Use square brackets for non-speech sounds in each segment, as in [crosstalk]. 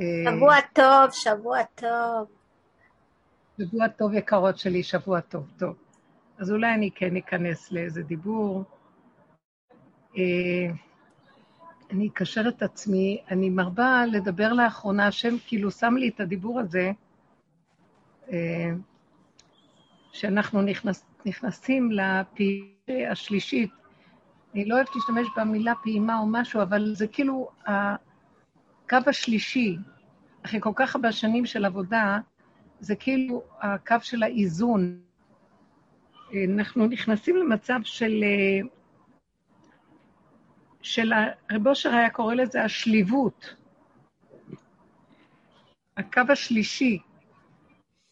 שבוע טוב, שבוע טוב. שבוע טוב, יקרות שלי, שבוע טוב, טוב. אז אולי אני כן אכנס לאיזה דיבור. אה, אני אקשר את עצמי, אני מרבה לדבר לאחרונה, השם כאילו שם לי את הדיבור הזה, אה, שאנחנו נכנס, נכנסים לפעימה השלישית. אני לא אוהבת להשתמש במילה פעימה או משהו, אבל זה כאילו הקו השלישי, אחרי כל כך הרבה שנים של עבודה, זה כאילו הקו של האיזון. אנחנו נכנסים למצב של... של רב אושר היה קורא לזה השליבות. הקו השלישי,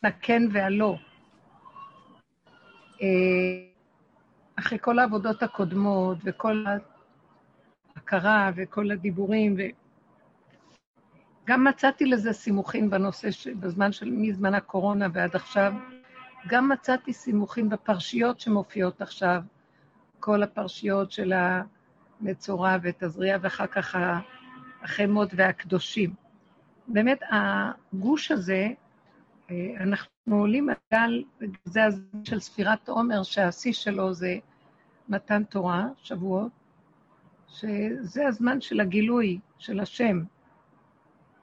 הכן והלא. אחרי כל העבודות הקודמות וכל ההכרה וכל הדיבורים, ו... גם מצאתי לזה סימוכין בנושא, ש... בזמן של, מזמן הקורונה ועד עכשיו, גם מצאתי סימוכין בפרשיות שמופיעות עכשיו, כל הפרשיות של המצורע ותזריע, ואחר כך החמות והקדושים. באמת, הגוש הזה, אה, אנחנו עולים על זה הזמן של ספירת עומר, שהשיא שלו זה מתן תורה, שבועות, שזה הזמן של הגילוי של השם,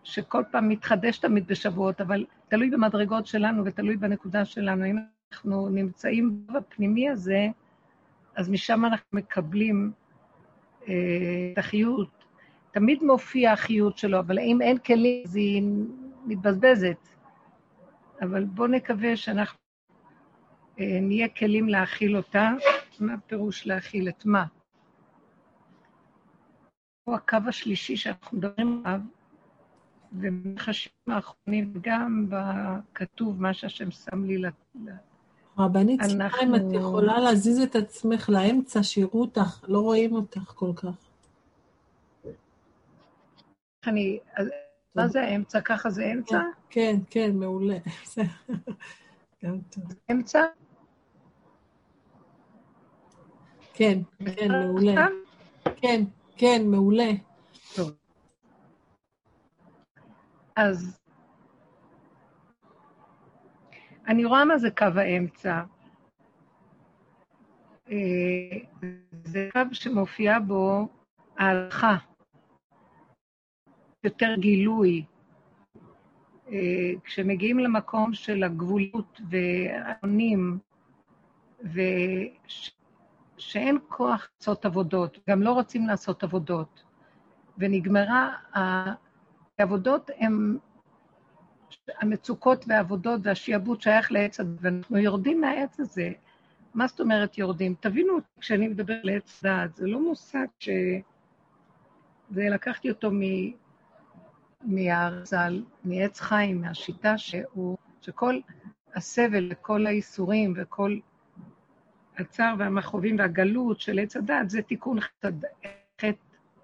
שכל פעם מתחדש תמיד בשבועות, אבל תלוי במדרגות שלנו ותלוי בנקודה שלנו. אם אנחנו נמצאים בפנימי הזה, אז משם אנחנו מקבלים אה, את החיות. תמיד מופיע החיות שלו, אבל אם אין כלים, אז היא מתבזבזת. אבל בואו נקווה שאנחנו אה, נהיה כלים להכיל אותה. מה הפירוש להכיל את מה? הוא הקו השלישי שאנחנו מדברים עליו, ובחשים האחרונים, גם בכתוב, מה שהשם שם לי. רבנית אנחנו... אם את יכולה להזיז את עצמך לאמצע, שיראו אותך, לא רואים אותך כל כך. אני... מה זה האמצע? ככה זה אמצע? כן, כן, מעולה. [laughs] גם טוב. אמצע? כן, כן, מעולה. כן, כן, מעולה. טוב. אז אני רואה מה זה קו האמצע. אה, זה קו שמופיע בו ההלכה, יותר גילוי. אה, כשמגיעים למקום של הגבולות והעונים, ושאין כוח לעשות עבודות, גם לא רוצים לעשות עבודות, ונגמרה העבודות הן, המצוקות והעבודות והשיעבוד שייך לעץ הדעת, ואנחנו יורדים מהעץ הזה. מה זאת אומרת יורדים? תבינו, כשאני מדבר על עץ דעת, זה לא מושג ש... זה לקחתי אותו מ... מהרז"ל, מעץ חיים, מהשיטה שהוא, שכל הסבל וכל האיסורים וכל הצער והמכאובים והגלות של עץ הדת, זה תיקון חטא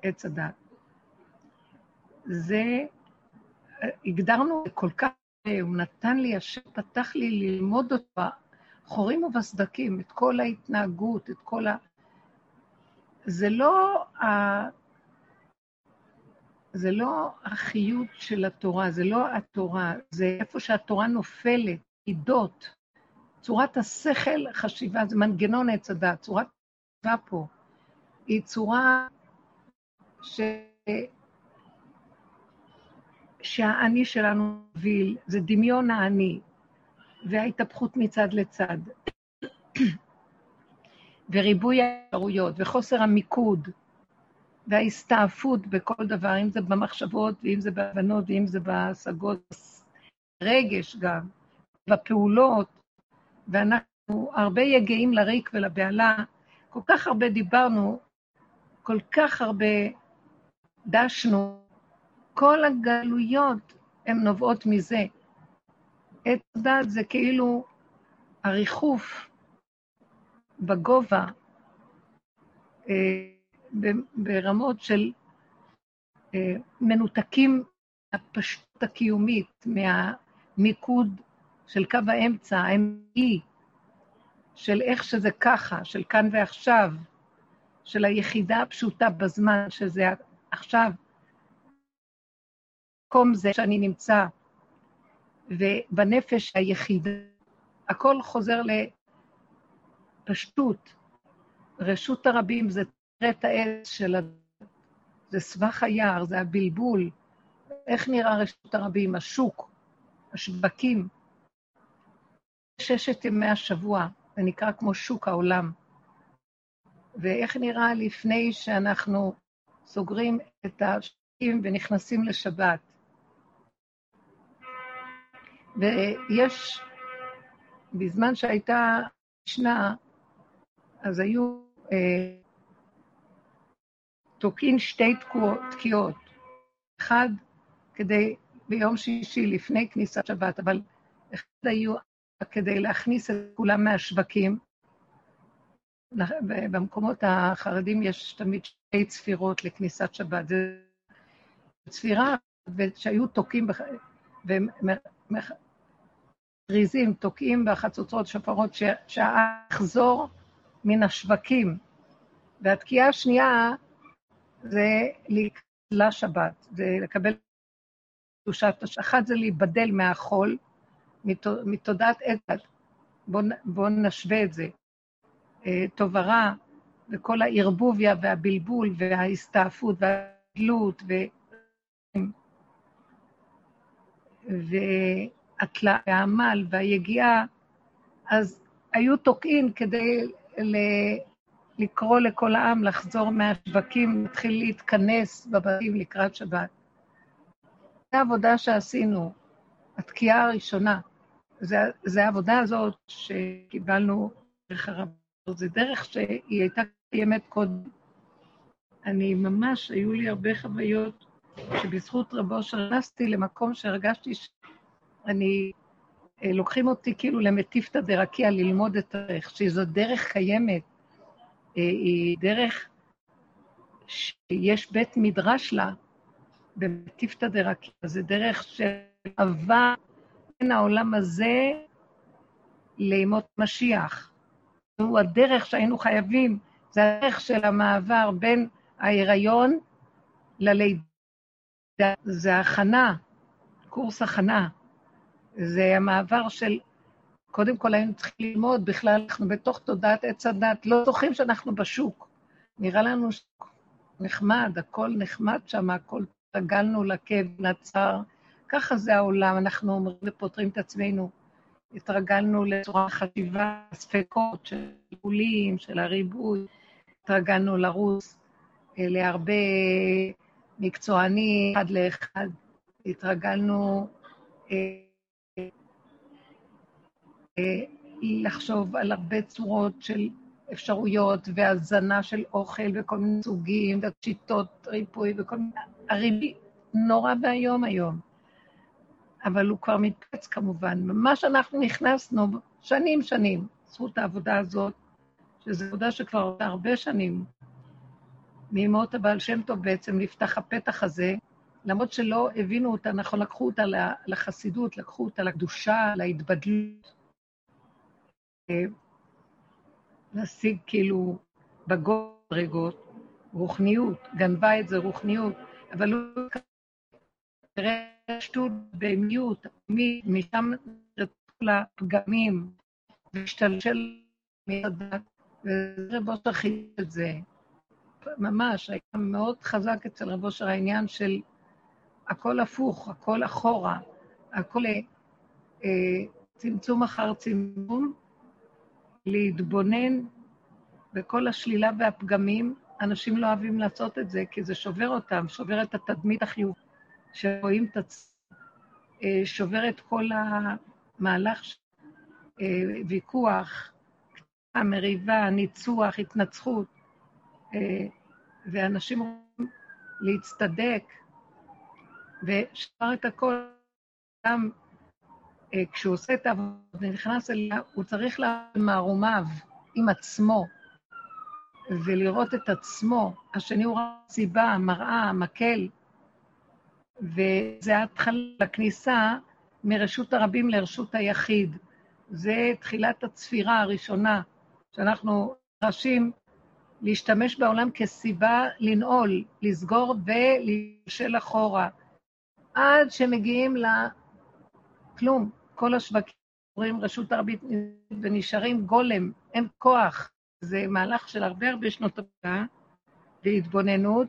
עץ הדת. זה, הגדרנו כל כך, הוא נתן לי, השם פתח לי ללמוד אותו, חורים ובסדקים, את כל ההתנהגות, את כל ה... זה לא, ה... זה לא החיות של התורה, זה לא התורה, זה איפה שהתורה נופלת, עידות. צורת השכל, חשיבה, זה מנגנון עץ הדת, צורת החשיבה פה, היא צורה ש... שהאני שלנו מוביל, זה דמיון האני, וההתהפכות מצד לצד, [clears throat] וריבוי האפשרויות, וחוסר המיקוד, וההסתעפות בכל דבר, אם זה במחשבות, ואם זה בהבנות, ואם זה בהשגות, רגש גם, בפעולות, ואנחנו הרבה יגעים לריק ולבהלה, כל כך הרבה דיברנו, כל כך הרבה דשנו, כל הגלויות הן נובעות מזה. עץ הדת זה כאילו הריחוף בגובה, אה, ברמות של אה, מנותקים מהפשטות הקיומית, מהמיקוד של קו האמצע, האמצעי, של איך שזה ככה, של כאן ועכשיו, של היחידה הפשוטה בזמן, שזה עכשיו, במקום זה שאני נמצא, ובנפש היחידה, הכל חוזר לפשטות. רשות הרבים זה תראת העץ של ה... זה סבך היער, זה הבלבול. איך נראה רשות הרבים? השוק, השווקים. ששת ימי השבוע, זה נקרא כמו שוק העולם. ואיך נראה לפני שאנחנו סוגרים את השווקים ונכנסים לשבת. ויש, בזמן שהייתה משנה, אז היו אה, תוקעים שתי תקיעות. אחד כדי, ביום שישי לפני כניסת שבת, אבל אחד היו כדי להכניס את כולם מהשווקים. במקומות החרדים יש תמיד שתי צפירות לכניסת שבת. זו צפירה, שהיו תוקעים, ומכריזים, תוקעים בחצוצרות שפרות, שהאחזור מן השווקים. והתקיעה השנייה זה לשבת, זה לקבל קדושת, אחת זה להיבדל מהחול, מתודעת עדת. בואו בוא נשווה את זה. אה, טוב ורע, וכל הערבוביה והבלבול וההסתעפות והגדלות ו... והתלה והעמל והיגיעה, אז היו תוקעים כדי ל... לקרוא לכל העם לחזור מהשווקים, להתחיל להתכנס בבתים לקראת שבת. זו העבודה שעשינו, התקיעה הראשונה. זו העבודה הזאת שקיבלנו דרך הרב. זו דרך שהיא הייתה קיימת קודם. אני ממש, היו לי הרבה חוויות שבזכות רבו שרנסתי למקום שהרגשתי שאני, אה, לוקחים אותי כאילו למטיפתא דרקיע ללמוד את הדרך, שזו דרך קיימת, אה, היא דרך שיש בית מדרש לה, במטיפתא דרקיע, זה דרך שעבר בין העולם הזה לימות משיח. זו הדרך שהיינו חייבים, זה הדרך של המעבר בין ההיריון ללידה. זה הכנה, קורס הכנה. זה המעבר של קודם כל היינו צריכים ללמוד, בכלל אנחנו בתוך תודעת עץ הדת, לא זוכרים שאנחנו בשוק. נראה לנו נחמד, הכל נחמד שם, הכל התרגלנו לכאב, לצער. ככה זה העולם, אנחנו אומרים ופותרים את עצמנו. התרגלנו לצורה חשיבה, ספקות של גבולים, של הריבוי, התרגלנו לרוץ אה, להרבה מקצוענים, אחד לאחד. התרגלנו אה, לחשוב על הרבה צורות של אפשרויות והזנה של אוכל וכל מיני סוגים ושיטות ריפוי וכל מיני... הריבי נורא ואיום היום. אבל הוא כבר מתפץ כמובן. ממש אנחנו נכנסנו שנים שנים, זכות העבודה הזאת, שזו עבודה שכבר הרבה שנים. מימות הבעל שם טוב בעצם נפתח הפתח הזה, למרות שלא הבינו אותה, נכון, לקחו אותה לחסידות, לקחו אותה לקדושה, להתבדלות. להשיג כאילו בגודרגות רוחניות, גנבה את זה רוחניות, אבל הוא כנראה שטות במיות, משם כל הפגמים, והשתלשל מהדת, ורב אושר חידש את זה. ממש, היה מאוד חזק אצל רב אושר העניין של הכל הפוך, הכל אחורה, הכל אה, צמצום אחר צמצום, להתבונן בכל השלילה והפגמים, אנשים לא אוהבים לעשות את זה, כי זה שובר אותם, שובר את התדמית החיוב, שרואים את עצמם, אה, שובר את כל המהלך, אה, ויכוח, מריבה, ניצוח, התנצחות, ואנשים רוצים להצטדק, ושבר את הכל, גם אה, כשהוא עושה את העבודה ונכנס אליה, הוא צריך לעבוד מערומיו, עם עצמו, ולראות את עצמו. השני הוא רק סיבה, מראה, מקל, וזה התחלה לכניסה מרשות הרבים לרשות היחיד. זה תחילת הצפירה הראשונה, שאנחנו נדרשים להשתמש בעולם כסיבה לנעול, לסגור ולהישל אחורה. עד שמגיעים לכלום. כל השווקים עוברים רשות ערבית ונשארים גולם, אין כוח. זה מהלך של הרבה הרבה שנות עבודה והתבוננות,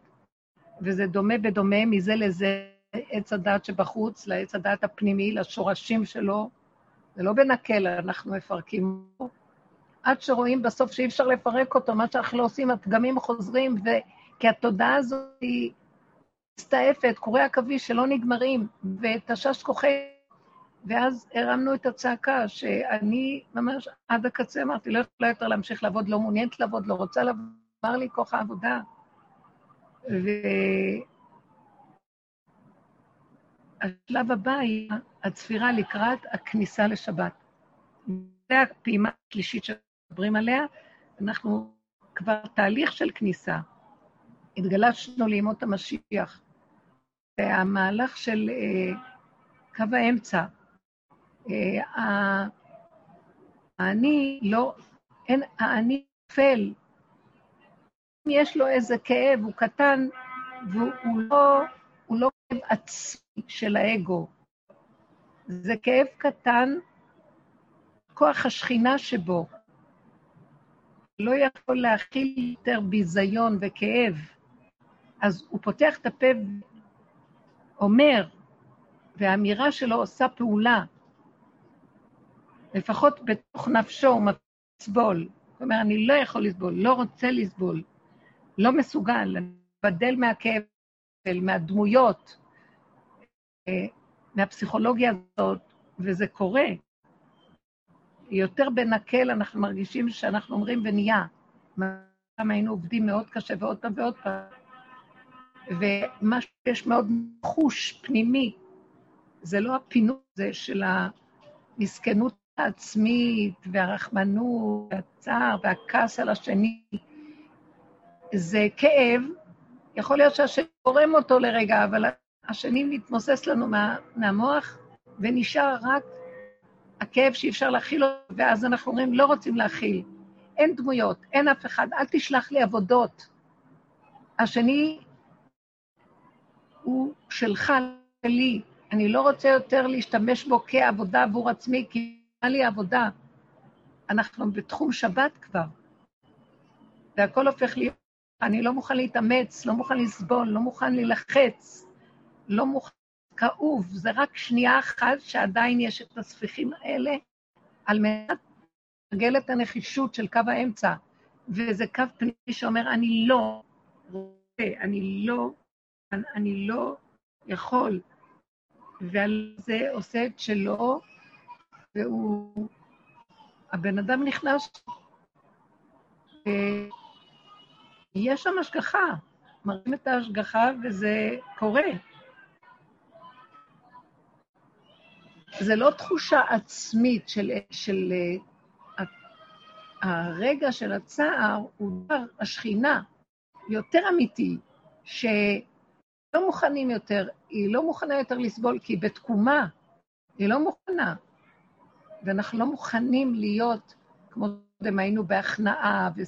וזה דומה בדומה מזה לזה, עץ הדת שבחוץ, לעץ הדת הפנימי, לשורשים שלו. זה לא בנקל, אנחנו מפרקים אותו. עד שרואים בסוף שאי אפשר לפרק אותו, מה שאנחנו לא עושים, הפגמים חוזרים, ו... כי התודעה הזאת היא מסתעפת, קורי עכביש שלא נגמרים, ותשש כוחי... ואז הרמנו את הצעקה, שאני ממש עד הקצה אמרתי, לא יכולה יותר להמשיך לעבוד, לא מעוניינת לעבוד, לא רוצה לעבוד, אמר לי כוח העבודה. והשלב הבא היא הצפירה לקראת הכניסה לשבת. זו הפעימה השלישית שמדברים עליה, אנחנו כבר תהליך של כניסה. התגלשנו לימות המשיח. והמהלך של אה, קו האמצע, אה, האני לא, אין, האני נופל. אם יש לו איזה כאב, הוא קטן, והוא לא, הוא לא כאב עצמי של האגו. זה כאב קטן, כוח השכינה שבו. לא יכול להכיל יותר ביזיון וכאב. אז הוא פותח את הפה ואומר, והאמירה שלו עושה פעולה. לפחות בתוך נפשו הוא מסבול. זאת אומרת, אני לא יכול לסבול, לא רוצה לסבול, לא מסוגל, לבדל מהכאב, מהדמויות, אה, מהפסיכולוגיה הזאת, וזה קורה. יותר בנקל אנחנו מרגישים שאנחנו אומרים ונהיה. פעם היינו עובדים מאוד קשה ועוד פעם ועוד פעם. ומה שיש מאוד חוש פנימי, זה לא הפינוי הזה של המסכנות העצמית והרחמנות והצער והכעס על השני. זה כאב, יכול להיות שהשני גורם אותו לרגע, אבל השני מתמוסס לנו מה, מהמוח, ונשאר רק הכאב שאי אפשר להכיל אותו, ואז אנחנו אומרים, לא רוצים להכיל. אין דמויות, אין אף אחד, אל תשלח לי עבודות. השני הוא שלך, שלי. אני לא רוצה יותר להשתמש בו כעבודה עבור עצמי, כי אין לי עבודה. אנחנו בתחום שבת כבר, והכל הופך להיות, אני לא מוכן להתאמץ, לא מוכן לסבול, לא מוכן להילחץ, לא מוכן כאוב, זה רק שנייה אחת שעדיין יש את הספיחים האלה, על מנת לגל את הנחישות של קו האמצע. וזה קו פנימי שאומר, אני לא רוצה, אני לא, אני לא יכול. ועל זה עושה את שלו, והוא... הבן אדם נכנס, יש שם השגחה, מראים את ההשגחה וזה קורה. זה לא תחושה עצמית של, של uh, הרגע של הצער, הוא דבר השכינה, יותר אמיתי, שלא מוכנים יותר, היא לא מוכנה יותר לסבול, כי היא בתקומה, היא לא מוכנה. ואנחנו לא מוכנים להיות, כמו קודם היינו בהכנעה, ו...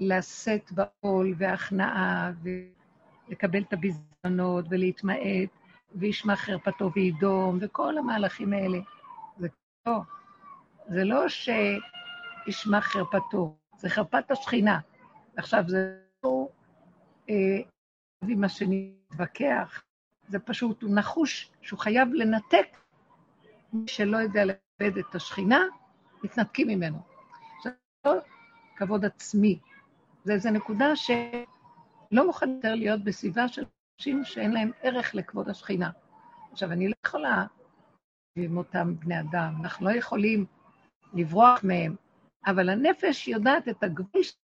ולשאת בעול והכנעה, ולקבל את הביזיונות ולהתמעט. וישמע חרפתו וידום, וכל המהלכים האלה. זה לא, זה לא שישמע חרפתו, זה חרפת השכינה. עכשיו, זה לא אה, עם השני להתווכח, זה פשוט, הוא נחוש שהוא חייב לנתק. מי שלא יודע לכבד את השכינה, מתנתקים ממנו. עכשיו, לא כבוד עצמי. זה איזו נקודה שלא מוכן יותר להיות בסביבה של אנשים שאין להם ערך לכבוד השכינה. עכשיו, אני לא יכולה עם אותם בני אדם, אנחנו לא יכולים לברוח מהם, אבל הנפש יודעת את הגבול שלה,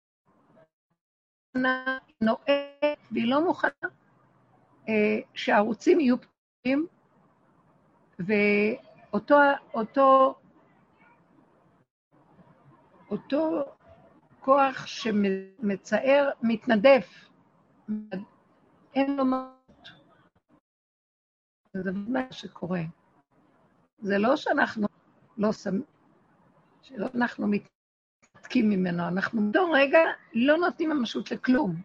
נועדת, והיא לא מוכנה אה, שהערוצים יהיו פתוחים, ואותו אותו, אותו כוח שמצער, מתנדף, אין לו מהות. זה מה שקורה. זה לא שאנחנו לא שמים, שלא אנחנו מתנתקים ממנו, אנחנו באותו רגע לא נותנים ממשות לכלום.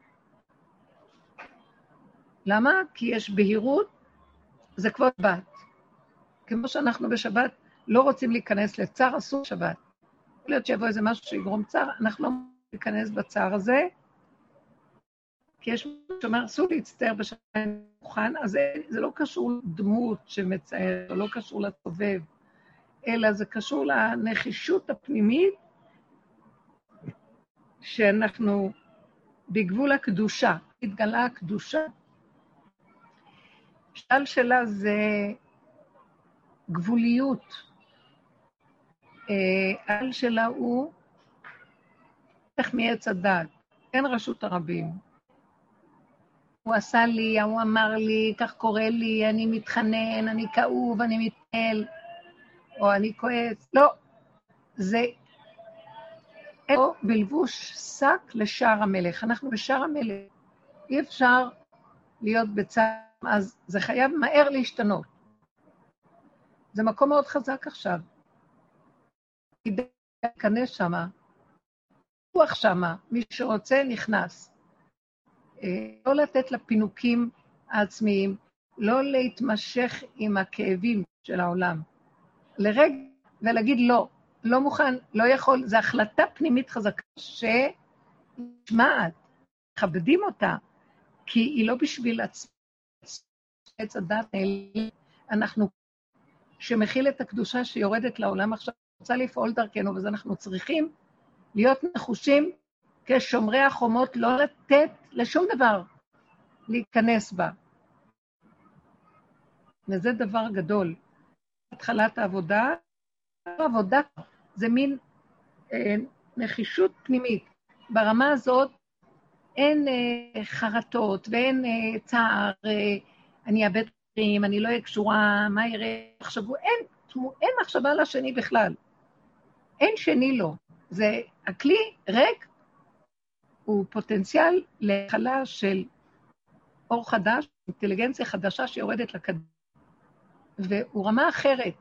למה? כי יש בהירות, זה כבר בת. כמו שאנחנו בשבת לא רוצים להיכנס לצער, אסור שבת. יכול להיות שיבוא איזה משהו שיגרום צער, אנחנו לא ניכנס בצער הזה, כי יש משהו שאומר, אסור להצטער בשבת מוכן, אז זה לא קשור לדמות שמצער, זה לא קשור לסובב, אלא זה קשור לנחישות הפנימית שאנחנו בגבול הקדושה, התגלה הקדושה. שאל שלה זה גבוליות. העל אה, שלה הוא איך מעץ הדת, אין רשות הרבים. הוא עשה לי, הוא אמר לי, כך קורה לי, אני מתחנן, אני כאוב, אני מתנהל, או אני כועס. לא, זה או בלבוש שק לשער המלך. אנחנו בשער המלך. אי אפשר להיות בצער, אז זה חייב מהר להשתנות. זה מקום מאוד חזק עכשיו. כדי להיכנס שמה, רוח שמה, מי שרוצה נכנס. אה, לא לתת לפינוקים העצמיים, לא להתמשך עם הכאבים של העולם. לרגע, ולהגיד לא, לא מוכן, לא יכול, זו החלטה פנימית חזקה שנשמעת, מכבדים אותה, כי היא לא בשביל. עץ הדת אנחנו, שמכיל את הקדושה שיורדת לעולם עכשיו, רוצה לפעול דרכנו, ואז אנחנו צריכים להיות נחושים כשומרי החומות, לא לתת לשום דבר להיכנס בה. וזה דבר גדול. התחלת העבודה, עבודה זה מין אה, נחישות פנימית. ברמה הזאת אין אה, חרטות ואין אה, צער, אה, אני אאבד חיים, אני לא אהיה קשורה, מה יראה, תחשבו, אין, אין מחשבה לשני בכלל. אין שני לו. זה, הכלי ריק הוא פוטנציאל להכלה של אור חדש, אינטליגנציה חדשה שיורדת לקדם. והוא רמה אחרת.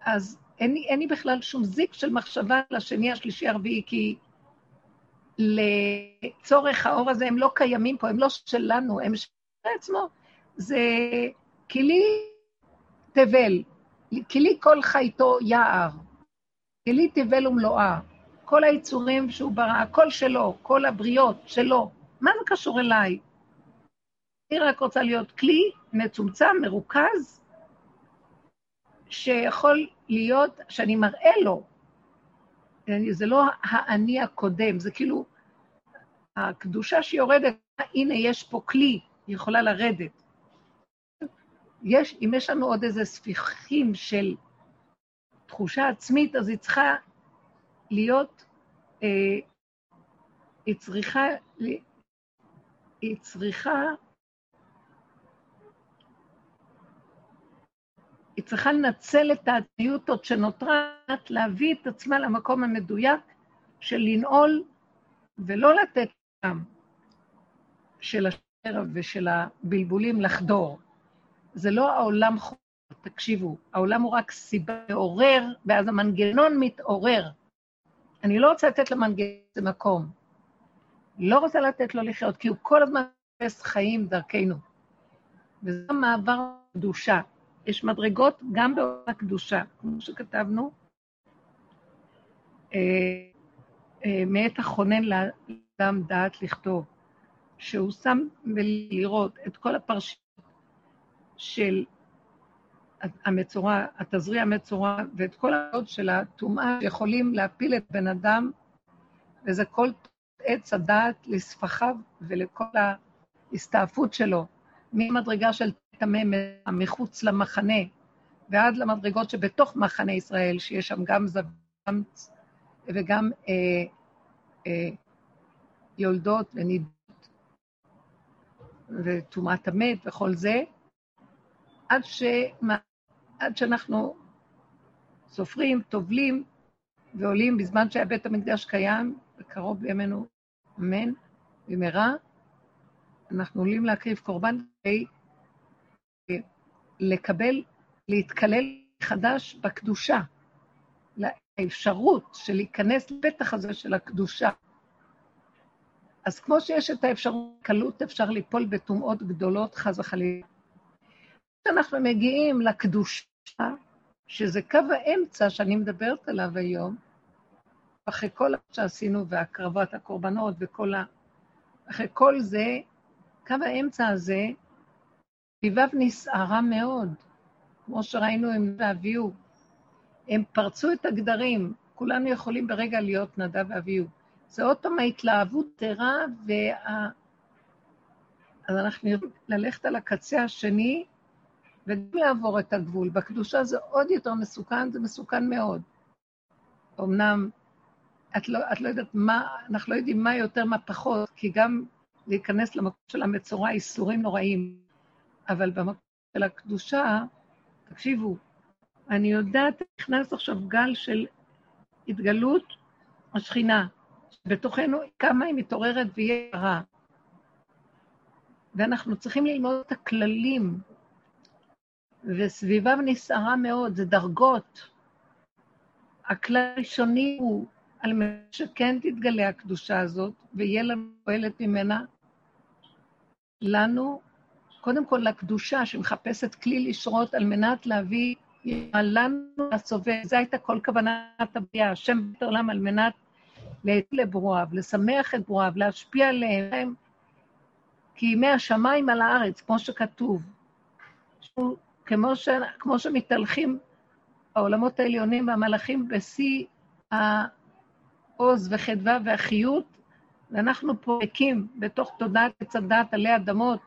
אז אין לי, אין לי בכלל שום זיק של מחשבה לשני, השלישי, הרביעי, כי לצורך האור הזה הם לא קיימים פה, הם לא שלנו, הם של עצמו. זה כלי תבל, כלי כל חייתו יער, כלי תבל ומלואה. כל היצורים שהוא ברא, הכל שלו, כל הבריות שלו. מה זה קשור אליי? אני רק רוצה להיות כלי מצומצם, מרוכז, שיכול להיות שאני מראה לו. זה לא האני הקודם, זה כאילו הקדושה שיורדת, הנה, יש פה כלי, היא יכולה לרדת. יש, אם יש לנו עוד איזה ספיחים של תחושה עצמית, אז היא צריכה להיות, אה, היא צריכה, היא צריכה היא צריכה לנצל את העצמיות עוד שנותרת, להביא את עצמה למקום המדויק של לנעול ולא לתת גם של השרב ושל הבלבולים לחדור. זה לא העולם חור, תקשיבו, העולם הוא רק סיבה לעורר, ואז המנגנון מתעורר. אני לא רוצה לתת למנגנון איזה מקום. לא רוצה לתת לו לחיות, כי הוא כל הזמן מחפש חיים דרכנו. וזה מעבר קדושה. יש מדרגות גם בעולם הקדושה, כמו שכתבנו, אה, אה, מאת החונן לאדם דעת לכתוב, שהוא שם ולראות את כל הפרשיות של המצורע, התזריע המצורע, ואת כל העוד של הטומאה שיכולים להפיל את בן אדם, וזה כל עץ הדעת לספחיו ולכל ההסתעפות שלו, ממדרגה של טמא מחוץ למחנה, ועד למדרגות שבתוך מחנה ישראל, שיש שם גם זב"מצ וגם אה, אה, יולדות ונידות וטומאת המת וכל זה, עד, ש, עד שאנחנו סופרים, טובלים ועולים בזמן שהיה בית המקדש קיים, וקרוב בימינו, אמן, במהרה, אנחנו עולים להקריב קורבן כדי לקבל, להתקלל חדש בקדושה, לאפשרות של להיכנס לפתח הזה של הקדושה. אז כמו שיש את האפשרות, קלות אפשר ליפול בטומאות גדולות, חס וחלילה. כשאנחנו מגיעים לקדושה, שזה קו האמצע שאני מדברת עליו היום, אחרי כל מה שעשינו והקרבת הקורבנות וכל ה... אחרי כל זה, קו האמצע הזה, סביביו נסערה מאוד, כמו שראינו עם ואביהו. הם פרצו את הגדרים, כולנו יכולים ברגע להיות נדב ואביהו. זה עוד פעם ההתלהבות תרה, וה... אז אנחנו יכולים ללכת על הקצה השני וגם לעבור את הגבול. בקדושה זה עוד יותר מסוכן, זה מסוכן מאוד. אמנם את לא, את לא יודעת מה, אנחנו לא יודעים מה יותר, מה פחות, כי גם להיכנס למקום של המצורע, איסורים נוראים. אבל במקום של הקדושה, תקשיבו, אני יודעת, נכנס עכשיו גל של התגלות השכינה, בתוכנו כמה היא מתעוררת ויהיה רע. ואנחנו צריכים ללמוד את הכללים, וסביביו נסערה מאוד, זה דרגות. הכלל הראשוני הוא על מנת שכן תתגלה הקדושה הזאת, ויהיה לנו פועלת ממנה, לנו, קודם כל לקדושה שמחפשת כלי לשרות על מנת להביא לנו הסובב. זו הייתה כל כוונת הבריאה, השם בית העולם על מנת להיטיב לברואיו, לשמח את ברואיו, להשפיע עליהם, כי ימי השמיים על הארץ, כמו שכתוב. כמו, ש, כמו שמתהלכים העולמות העליונים והמלאכים בשיא העוז וחדווה והחיות, ואנחנו פה ריקים בתוך תודעת עץ הדת עלי אדמות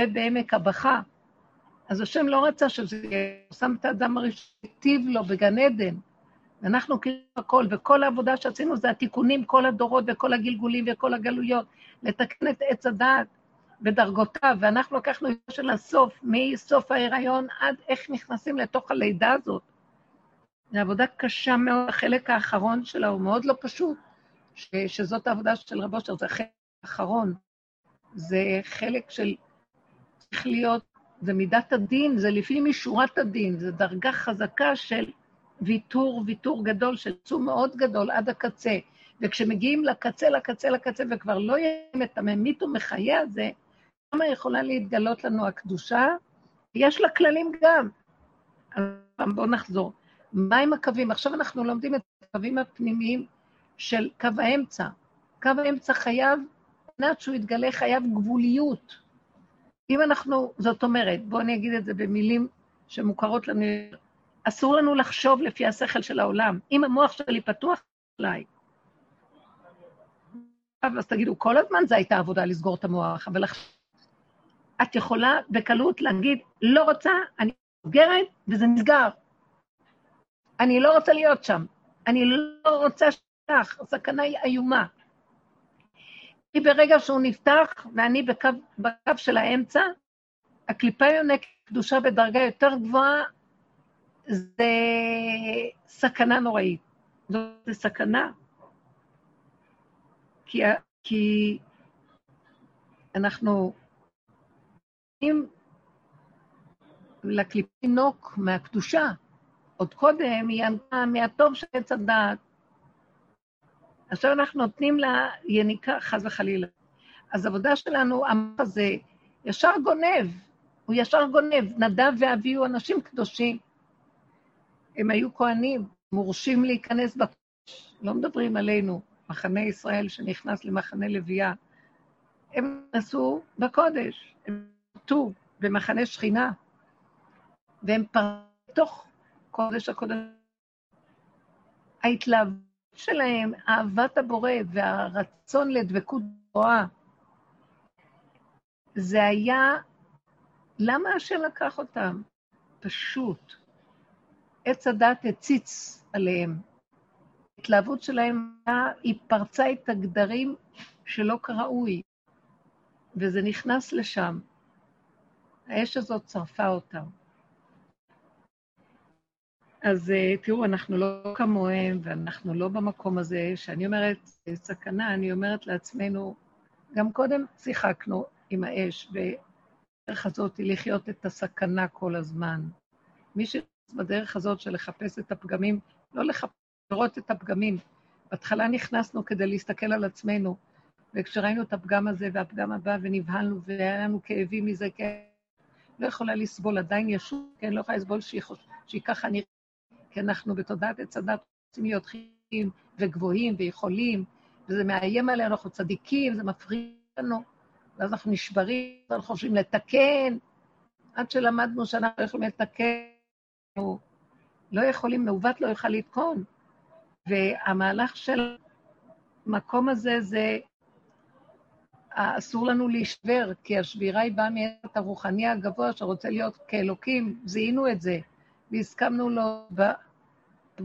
ובעמק הבכה. אז השם לא רצה שזה יהיה, הוא שם את האדם הראשון, היטיב לו בגן עדן. ואנחנו כאילו הכל, וכל העבודה שעשינו זה התיקונים, כל הדורות וכל הגלגולים וכל הגלויות, לתקן את עץ הדעת בדרגותיו, ואנחנו לקחנו את זה של הסוף, מסוף ההיריון עד איך נכנסים לתוך הלידה הזאת. זו עבודה קשה מאוד, החלק האחרון שלה הוא מאוד לא פשוט, ש, שזאת העבודה של רב אושר, זה החלק האחרון. זה חלק של, צריך להיות, זה מידת הדין, זה לפי משורת הדין, זו דרגה חזקה של ויתור, ויתור גדול, של צום מאוד גדול עד הקצה. וכשמגיעים לקצה, לקצה, לקצה, וכבר לא יהיה את הממית ומחיה הזה, יכולה להתגלות לנו הקדושה? יש לה כללים גם. בואו נחזור. מה עם הקווים? עכשיו אנחנו לומדים את הקווים הפנימיים של קו האמצע. קו האמצע חייב, ענת שהוא יתגלה, חייב גבוליות. אם אנחנו, זאת אומרת, בואו אני אגיד את זה במילים שמוכרות לנו, אסור לנו לחשוב לפי השכל של העולם. אם המוח שלי פתוח, אולי. אז תגידו, כל הזמן זו הייתה עבודה לסגור את המוח, אבל את יכולה בקלות להגיד, לא רוצה, אני סוגרת, וזה נסגר. אני לא רוצה להיות שם. אני לא רוצה שתפתח, הסכנה היא איומה. כי ברגע שהוא נפתח, ואני בקו, בקו של האמצע, הקליפה יונקת קדושה בדרגה יותר גבוהה, זה סכנה נוראית. זאת סכנה. כי, כי אנחנו אם לקליפי תינוק מהקדושה, עוד קודם היא ענתה מהטוב של עץ הדעת. עכשיו אנחנו נותנים לה יניקה, חס וחלילה. אז העבודה שלנו, המוח הזה, ישר גונב, הוא ישר גונב. נדב ואבי היו אנשים קדושים. הם היו כהנים, מורשים להיכנס בקודש. לא מדברים עלינו, מחנה ישראל שנכנס למחנה לוויה. הם נכנסו בקודש. הם פרטו במחנה שכינה, והם פרטו בתוך קודש הקודש. ההתלהבות שלהם, אהבת הבורא והרצון לדבקות גבוהה, זה היה, למה השם לקח אותם? פשוט. עץ הדת הציץ עליהם. ההתלהבות שלהם, היא פרצה את הגדרים שלא כראוי, וזה נכנס לשם. האש הזאת שרפה אותם. אז אה, תראו, אנחנו לא כמוהם, ואנחנו לא במקום הזה, שאני אומרת, סכנה, אני אומרת לעצמנו, גם קודם שיחקנו עם האש, ובדרך הזאת היא לחיות את הסכנה כל הזמן. מי שבדרך הזאת של לחפש את הפגמים, לא לחפש, לראות את הפגמים. בהתחלה נכנסנו כדי להסתכל על עצמנו, וכשראינו את הפגם הזה והפגם הבא ונבהלנו והיה לנו כאבים מזה, כן, לא יכולה לסבול, עדיין ישוב, כן, לא יכולה לסבול שהיא, חוש... שהיא ככה נראית, כי אנחנו בתודעת עץ הדת רוצים להיות חיים וגבוהים ויכולים, וזה מאיים עלינו, אנחנו צדיקים, זה מפריע לנו, ואז אנחנו נשברים, ואנחנו חושבים לתקן, עד שלמדנו שאנחנו לא יכולים לתקן, לא יכולים, מעוות לא יוכל לתקון. והמהלך של המקום הזה זה, אסור לנו להישבר, כי השבירה היא באה מהעת הרוחני הגבוה שרוצה להיות כאלוקים, זיהינו את זה, והסכמנו לו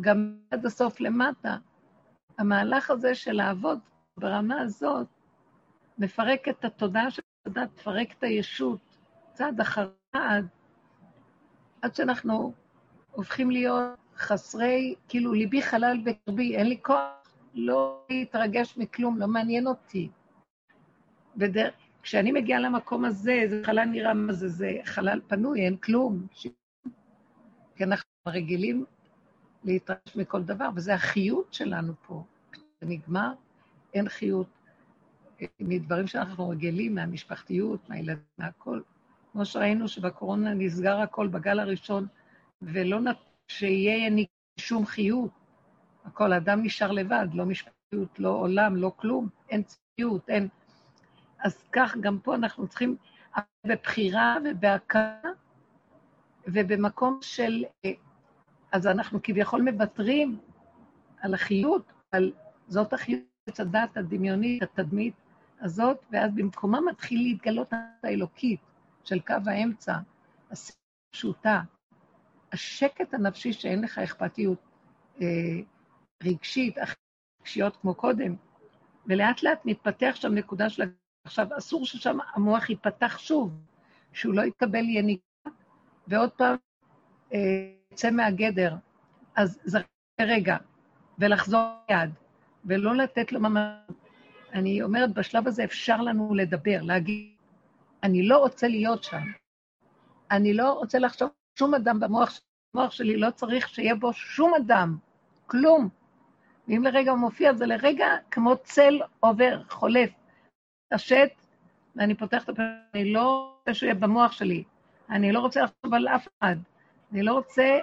גם עד הסוף למטה. המהלך הזה של לעבוד ברמה הזאת, מפרק את התודעה של התודעה, מפרק את הישות, צעד אחר צעד, עד שאנחנו הופכים להיות חסרי, כאילו, ליבי חלל בקרבי, אין לי כוח לא להתרגש מכלום, לא מעניין אותי. ודר... כשאני מגיעה למקום הזה, זה חלל נראה מה זה, זה חלל פנוי, אין כלום. ש... כי אנחנו רגילים להתרגש מכל דבר, וזה החיות שלנו פה. כשזה נגמר, אין חיות מדברים שאנחנו רגילים, מהמשפחתיות, מהילדים, מהכל. כמו שראינו שבקורונה נסגר הכל בגל הראשון, ולא נת... שיהיה שום חיות. הכל, אדם נשאר לבד, לא משפטיות, לא עולם, לא כלום, אין צפיות, אין... אז כך גם פה אנחנו צריכים, בבחירה ובהכרה, ובמקום של... אז אנחנו כביכול מוותרים על החיות, על זאת החיות, הדת הדמיונית, התדמית הזאת, ואז במקומה מתחיל להתגלות האלוקית של קו האמצע, הפשוטה, השקט הנפשי שאין לך אכפתיות אה, רגשית, רגשיות כמו קודם, ולאט לאט מתפתח שם נקודה של... עכשיו, אסור ששם המוח ייפתח שוב, שהוא לא יקבל יניקה, ועוד פעם אה, יצא מהגדר. אז זה רגע, ולחזור יד, ולא לתת לו ממש... אני אומרת, בשלב הזה אפשר לנו לדבר, להגיד, אני לא רוצה להיות שם. אני לא רוצה לחשוב שום אדם במוח, במוח שלי לא צריך שיהיה בו שום אדם, כלום. ואם לרגע הוא מופיע, זה לרגע כמו צל עובר, חולף, תשת, ואני פותחת את הפה, אני לא רוצה שהוא יהיה במוח שלי, אני לא רוצה לחשוב על אף אחד, אני לא רוצה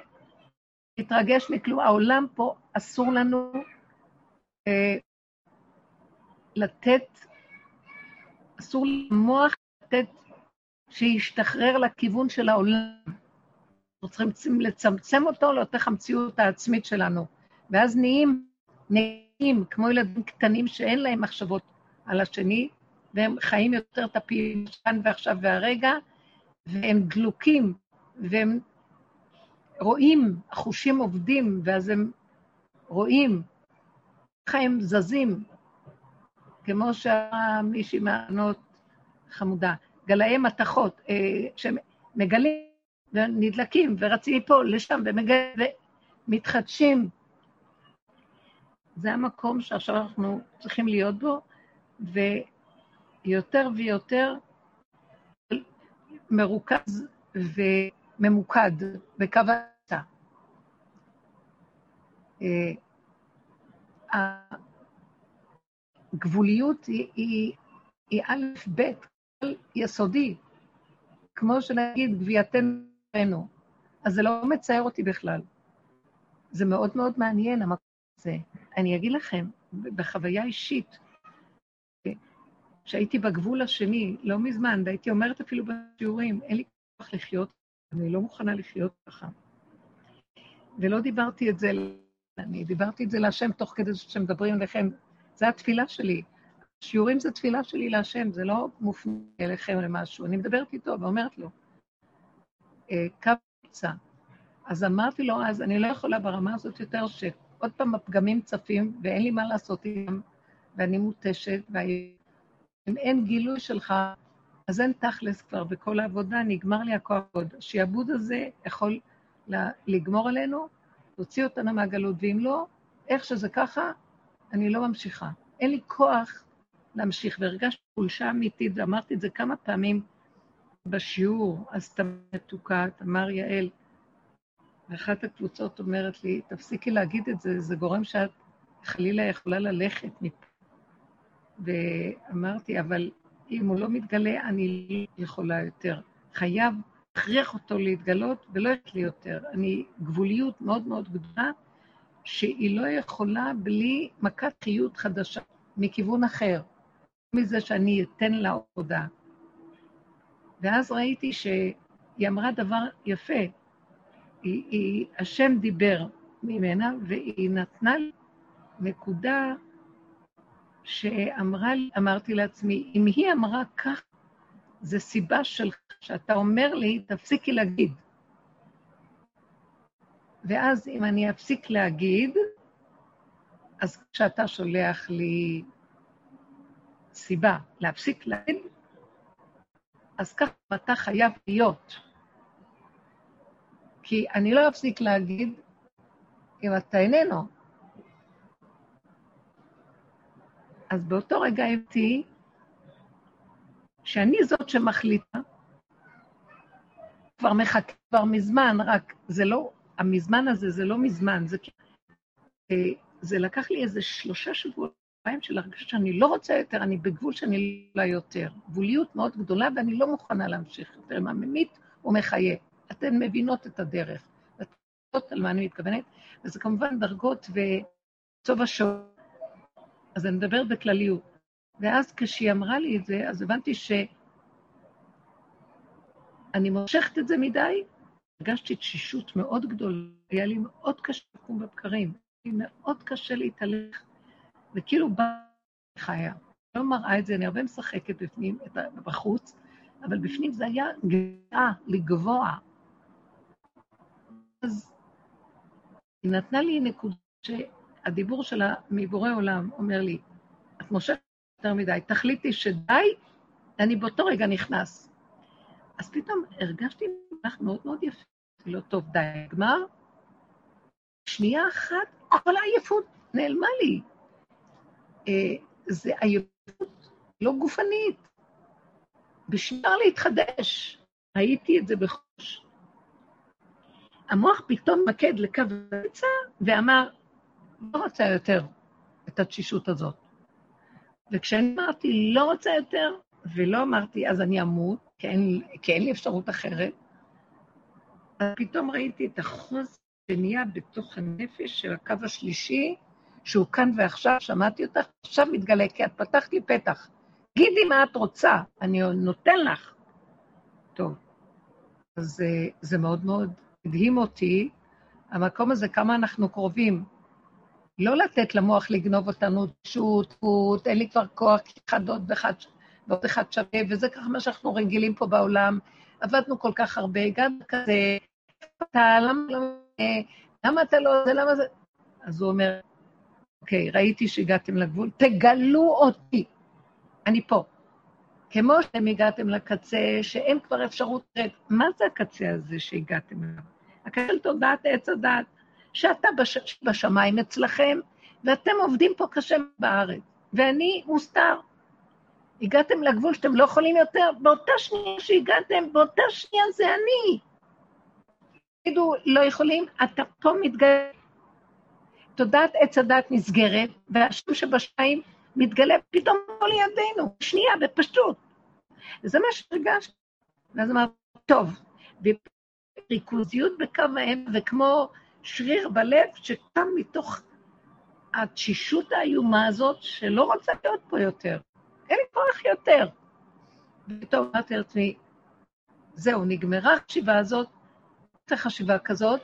להתרגש מכלום. העולם פה, אסור לנו אה, לתת, אסור למוח לתת שישתחרר לכיוון של העולם. אנחנו צריכים לצמצם אותו לאותך המציאות העצמית שלנו. ואז נהיים, נהיים כמו ילדים קטנים שאין להם מחשבות על השני, והם חיים יותר את הפעילים כאן ועכשיו והרגע, והם דלוקים, והם רואים, החושים עובדים, ואז הם רואים, ככה הם זזים, כמו שאמרה מישהי מהענות חמודה, גלאי מתכות, אה, שמגלים ונדלקים, ורצים מפה לשם, ומתחדשים. זה המקום שעכשיו אנחנו צריכים להיות בו, ויותר ויותר מרוכז וממוקד בקו האמצע. אה, הגבוליות היא, היא, היא א', ב', יסודי, כמו שנגיד גבייתנו. אז זה לא מצער אותי בכלל. זה מאוד מאוד מעניין, המקום הזה. אני אגיד לכם, בחוויה אישית, שהייתי בגבול השני לא מזמן, והייתי אומרת אפילו בשיעורים, אין לי כוח לחיות, אני לא מוכנה לחיות ככה. ולא דיברתי את זה, אני דיברתי את זה להשם תוך כדי שמדברים אליכם. זו התפילה שלי. שיעורים זה תפילה שלי להשם, זה לא מופנה אליכם למשהו. אני מדברת איתו ואומרת לו, קו קבוצה. אז אמרתי לו אז, אני לא יכולה ברמה הזאת יותר, שעוד פעם הפגמים צפים ואין לי מה לעשות איתם, ואני מותשת, ואם אין גילוי שלך, אז אין תכלס כבר בכל העבודה, נגמר לי הכוח עוד. השעבוד הזה יכול לגמור עלינו, להוציא אותנו מהגלות, ואם לא, איך שזה ככה, אני לא ממשיכה. אין לי כוח להמשיך, והרגשתי חולשה אמיתית, ואמרתי את זה כמה פעמים, בשיעור, אז מתוקה, תמר יעל, ואחת הקבוצות אומרת לי, תפסיקי להגיד את זה, זה גורם שאת חלילה יכולה ללכת מפה. ואמרתי, אבל אם הוא לא מתגלה, אני לא יכולה יותר. חייב להכריח אותו להתגלות, ולא יש לי יותר. אני גבוליות מאוד מאוד גדולה, שהיא לא יכולה בלי מכת חיות חדשה, מכיוון אחר, מזה שאני אתן לה הודעה. ואז ראיתי שהיא אמרה דבר יפה. היא, היא, השם דיבר ממנה, והיא נתנה לי נקודה שאמרה לי, אמרתי לעצמי, אם היא אמרה כך, זה סיבה שלך, שאתה אומר לי, תפסיקי להגיד. ואז אם אני אפסיק להגיד, אז כשאתה שולח לי סיבה להפסיק להגיד, אז ככה אתה חייב להיות. כי אני לא אפסיק להגיד אם אתה איננו. אז באותו רגע הבנתי שאני זאת שמחליטה, כבר מחכה כבר מזמן, רק זה לא, המזמן הזה זה לא מזמן, זה, אה, זה לקח לי איזה שלושה שבועות של הרגשה שאני לא רוצה יותר, אני בגבול שאני לא יותר. גבוליות מאוד גדולה ואני לא מוכנה להמשיך יותר. מה ממית ומחיה. אתן מבינות את הדרך. ואתן יודעות על מה אני מתכוונת, וזה כמובן דרגות וצוב השור. אז אני מדברת בכלליות. ואז כשהיא אמרה לי את זה, אז הבנתי שאני מושכת את זה מדי, הרגשתי תשישות מאוד גדולה, היה לי מאוד קשה לקום בבקרים, היה לי מאוד קשה להתהלך, וכאילו בא חיה. לא מראה את זה, אני הרבה משחקת בפנים, בחוץ, אבל בפנים זה היה גאה, לגבוה. אז היא נתנה לי נקודה שהדיבור שלה מבורא עולם אומר לי, את מושכת יותר מדי, תחליטי שדי, אני באותו רגע נכנס. אז פתאום הרגשתי מונח מאוד מאוד יפה, לו, טוב, די, נגמר. שנייה אחת, כל העייפות נעלמה לי. אה, זה עייפות לא גופנית. בשנייה להתחדש, ראיתי את זה בחוש. המוח פתאום מקד לקו האמצע ואמר, לא רוצה יותר את התשישות הזאת. וכשאני אמרתי, לא רוצה יותר, ולא אמרתי, אז אני אמות, כי אין, כי אין לי אפשרות אחרת, אז פתאום ראיתי את החוז שנהיה בתוך הנפש של הקו השלישי, שהוא כאן ועכשיו, שמעתי אותך, עכשיו מתגלה, כי את פתחת לי פתח. גידי מה את רוצה, אני נותן לך. טוב, אז אה, זה מאוד מאוד הדהים אותי, המקום הזה, כמה אנחנו קרובים. לא לתת למוח לגנוב אותנו, שוטות, אין לי כבר כוח, כי אחד עוד אחד, ועוד אחד שווה, וזה ככה מה שאנחנו רגילים פה בעולם. עבדנו כל כך הרבה, הגענו כזה, אתה, למה, למה, למה אתה לא, זה למה זה... אז הוא אומר, אוקיי, ראיתי שהגעתם לגבול, תגלו אותי, אני פה. כמו שאתם הגעתם לקצה, שאין כבר אפשרות, מה זה הקצה הזה שהגעתם אליו? הקצה של תודעת עץ הדת. שאתה בש... בשמיים אצלכם, ואתם עובדים פה קשה בארץ, ואני מוסתר. הגעתם לגבול שאתם לא יכולים יותר, באותה שנייה שהגעתם, באותה שנייה זה אני. תגידו, לא יכולים, אתה פה מתגלה. תודעת עץ הדת נסגרת, והשם שבשמיים מתגלה פתאום פה לידינו, שנייה, בפשוט. וזה מה שהרגשתי. ואז אמרתי, טוב, וריכוזיות בקו האם, וכמו שריר בלב שקם מתוך התשישות האיומה הזאת, שלא רוצה להיות פה יותר. אין לי כוח יותר. ופתאום אמרתי לעצמי, זהו, נגמרה החשיבה הזאת, צריך חשיבה כזאת,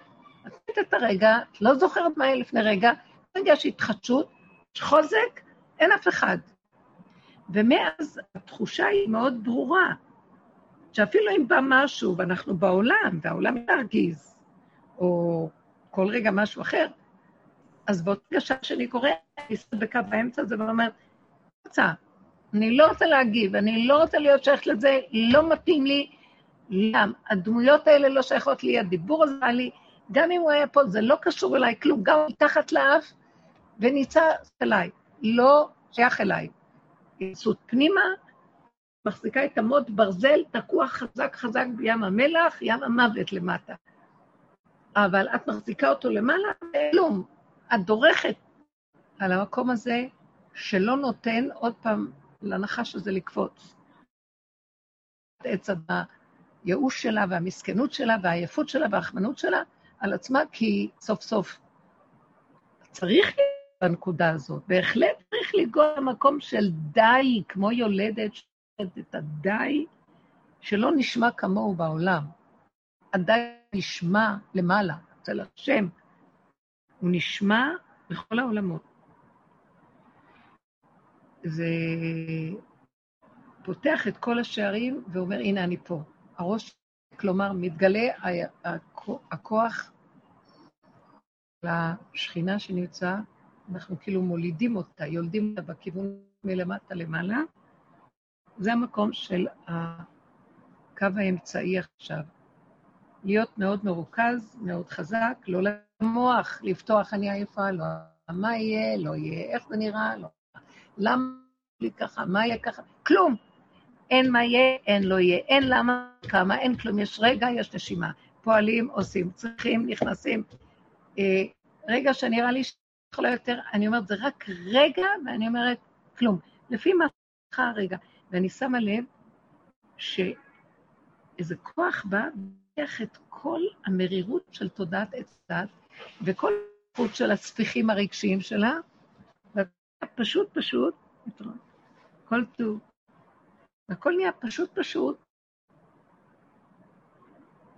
את את הרגע, את לא זוכרת מה היה לפני רגע, רגע יש התחדשות, יש חוזק, אין אף אחד. ומאז התחושה היא מאוד ברורה, שאפילו אם בא משהו ואנחנו בעולם, והעולם ירגיז, או כל רגע משהו אחר. אז באותה גשה שאני קוראת, אני שמה בקו האמצע הזה ואומרת, רוצה, אני לא רוצה להגיב, אני לא רוצה להיות שייכת לזה, לא מתאים לי. למה? הדמויות האלה לא שייכות לי, הדיבור הזה היה לי, גם אם הוא היה פה, זה לא קשור אליי כלום, גם מתחת לאף, וניצה אליי, לא שייך אליי. יצאות פנימה, מחזיקה את עמוד ברזל, תקוע חזק חזק בים המלח, ים המוות למטה. אבל את מחזיקה אותו למעלה, כלום. את דורכת על המקום הזה שלא נותן עוד פעם לנחש הזה לקפוץ. עץ הייאוש שלה והמסכנות שלה והעייפות שלה והרחמנות שלה על עצמה, כי סוף סוף צריך בנקודה הזאת. בהחלט צריך לגוע במקום של די, כמו יולדת, את הדי שלא נשמע כמוהו בעולם. הדי נשמע למעלה, אצל השם. הוא נשמע בכל העולמות. זה פותח את כל השערים ואומר, הנה אני פה. הראש, כלומר, מתגלה הכוח לשכינה שנמצא, אנחנו כאילו מולידים אותה, יולדים אותה בכיוון מלמטה למעלה. זה המקום של הקו האמצעי עכשיו. להיות מאוד מרוכז, מאוד חזק, לא למוח, לפתוח אני עייפה, לא מה יהיה, לא יהיה, איך זה נראה, לא. למה לי ככה, מה יהיה ככה, כלום. אין מה יהיה, אין לא יהיה, אין למה, כמה, אין כלום, יש רגע, יש נשימה. פועלים, עושים, צריכים, נכנסים. אה, רגע שנראה לי שיכולה יותר, אני אומרת, זה רק רגע, ואני אומרת, כלום. לפי מה הרגע. ואני שמה לב שאיזה כוח בא, ולוקח את כל המרירות של תודעת עץ דת, וכל החוט של הספיחים הרגשיים שלה, פשוט פשוט, כל טוב. הכל נהיה פשוט פשוט,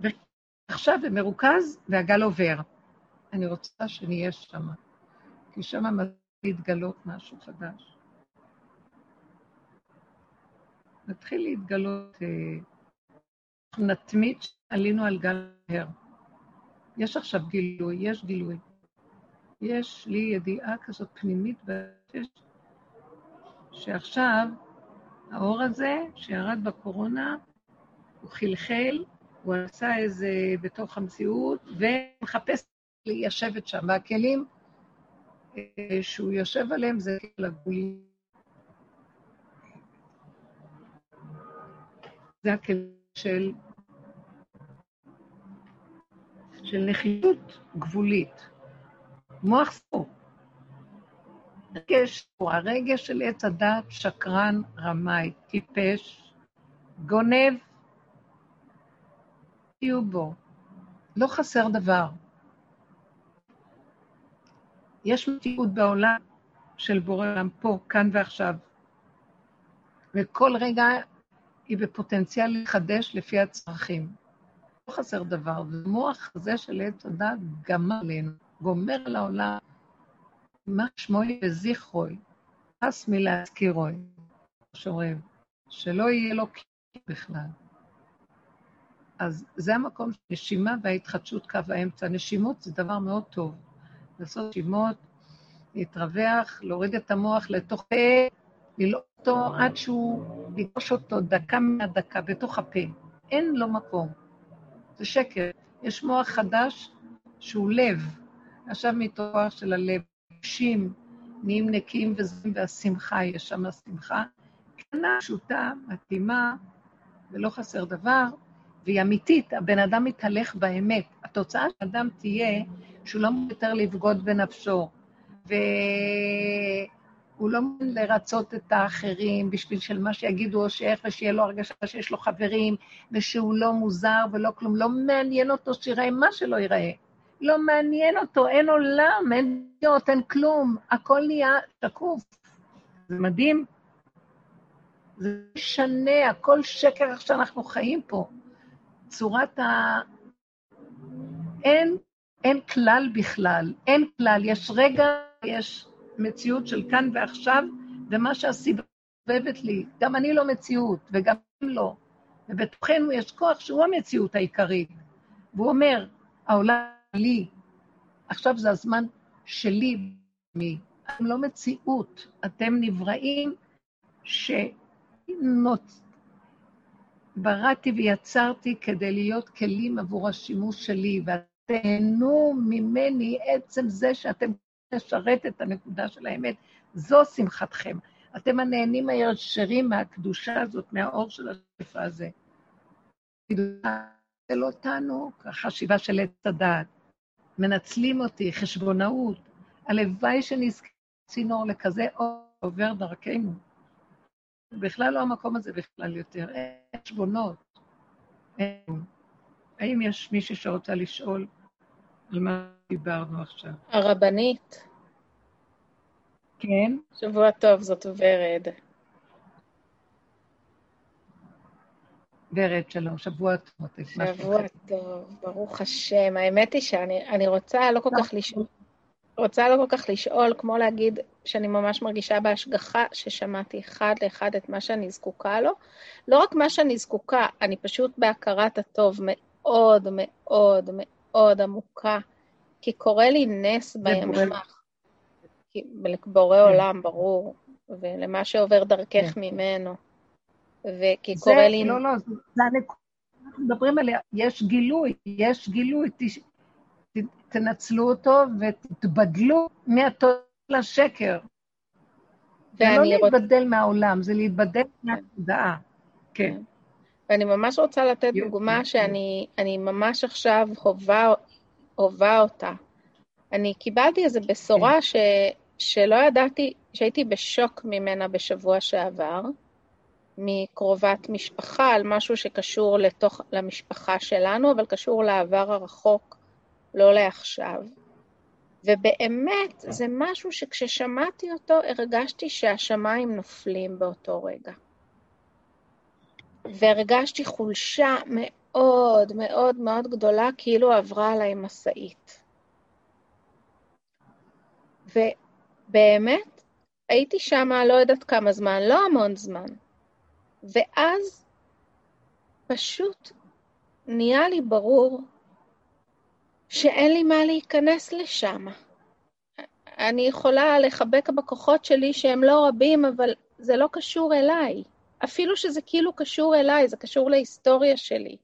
ועכשיו זה מרוכז והגל עובר. אני רוצה שנהיה שם, כי שם מתחיל להתגלות משהו חדש. מתחיל להתגלות, אה, נתמיד שעלינו על גל אחר. יש עכשיו גילוי, יש גילוי. יש לי ידיעה כזאת פנימית בנפש, שעכשיו האור הזה שירד בקורונה, הוא חלחל, הוא עשה איזה בתוך המציאות, ומחפש ליישבת שם. והכלים אה, שהוא יושב עליהם זה כלים הגבולים. זה הכלים של, של נחיתות גבולית. מוח ספור. רגש הוא הרגש של עץ הדת, שקרן, רמאי, טיפש, גונב, תהיו בו. לא חסר דבר. יש מציאות בעולם של בורא עולם פה, כאן ועכשיו, וכל רגע היא בפוטנציאל לחדש לפי הצרכים. לא חסר דבר, והמוח הזה של עץ הדת גמר עלינו, גומר על העולם. מה שמוי וזיכרוי, חס מלהזכירוי, שאומרים, שלא יהיה לו קיום בכלל. אז זה המקום של נשימה וההתחדשות קו האמצע. נשימות זה דבר מאוד טוב. לעשות נשימות, להתרווח, להוריד את המוח לתוך פה, ללעוט אותו עד שהוא, לגוש אותו דקה מהדקה בתוך הפה. אין לו מקום. זה שקר. יש מוח חדש שהוא לב. עכשיו מתוך של הלב. רגשים נהיים נקיים וזרים, והשמחה, יש שם שמחה קטנה, פשוטה, מתאימה, ולא חסר דבר, והיא אמיתית, הבן אדם מתהלך באמת. התוצאה של האדם תהיה שהוא לא יותר לבגוד בנפשו, והוא לא מבין לרצות את האחרים בשביל של מה שיגידו או שאיך, ושיהיה לו הרגשה שיש לו חברים, ושהוא לא מוזר ולא כלום. לא מעניין אותו שיראה מה שלא ייראה. לא מעניין אותו, אין עולם, אין דעות, אין כלום, הכל נהיה שקוף. זה מדהים. זה משנה, הכל שקר איך שאנחנו חיים פה. צורת ה... אין, אין כלל בכלל, אין כלל. יש רגע, יש מציאות של כאן ועכשיו, ומה שהסיבה סובבת לי. גם אני לא מציאות, וגם הם לא. ובתוכנו יש כוח שהוא המציאות העיקרית. והוא אומר, העולם לי. עכשיו זה הזמן שלי. מי. אתם לא מציאות, אתם נבראים שנוצ... בראתי ויצרתי כדי להיות כלים עבור השימוש שלי, ותהנו ממני עצם זה שאתם לשרת את הנקודה של האמת. זו שמחתכם. אתם הנהנים הישרים מהקדושה הזאת, מהאור של השפע הזה. זה לא אותנו, החשיבה של עץ הדעת. מנצלים אותי, חשבונאות. הלוואי שנזכה צינור לכזה אור עובר דרכנו. בכלל לא המקום הזה בכלל יותר. אין חשבונות. האם יש מישהי שרוצה לשאול על מה דיברנו עכשיו? הרבנית. כן? שבוע טוב, זאת ורד. ורד, שלום, שבוע טוב. שבוע טוב, ברוך השם. האמת היא שאני רוצה לא כל כך לשאול, רוצה לא כל כך לשאול, כמו להגיד שאני ממש מרגישה בהשגחה ששמעתי אחד לאחד את מה שאני זקוקה לו. לא רק מה שאני זקוקה, אני פשוט בהכרת הטוב מאוד מאוד מאוד עמוקה, כי קורה לי נס בימים בורא כן. עולם, ברור, ולמה שעובר דרכך כן. ממנו. וכי קורה לי... לא, לא, זה הנקודה, אנחנו מדברים עליה, יש גילוי, יש גילוי, תנצלו אותו ותתבדלו מהטוב לשקר. זה לא להתבדל רוצ... מהעולם, זה להתבדל מהתודעה. כן. ואני ממש רוצה לתת דוגמה שאני ממש עכשיו הובה, הובה אותה. אני קיבלתי איזו בשורה כן. ש, שלא ידעתי, שהייתי בשוק ממנה בשבוע שעבר, מקרובת משפחה, על משהו שקשור לתוך, למשפחה שלנו, אבל קשור לעבר הרחוק, לא לעכשיו. ובאמת, זה משהו שכששמעתי אותו, הרגשתי שהשמיים נופלים באותו רגע. והרגשתי חולשה מאוד מאוד מאוד גדולה, כאילו עברה עליי משאית. ובאמת, הייתי שם לא יודעת כמה זמן, לא המון זמן. ואז פשוט נהיה לי ברור שאין לי מה להיכנס לשם. אני יכולה לחבק בכוחות שלי שהם לא רבים, אבל זה לא קשור אליי. אפילו שזה כאילו קשור אליי, זה קשור להיסטוריה שלי.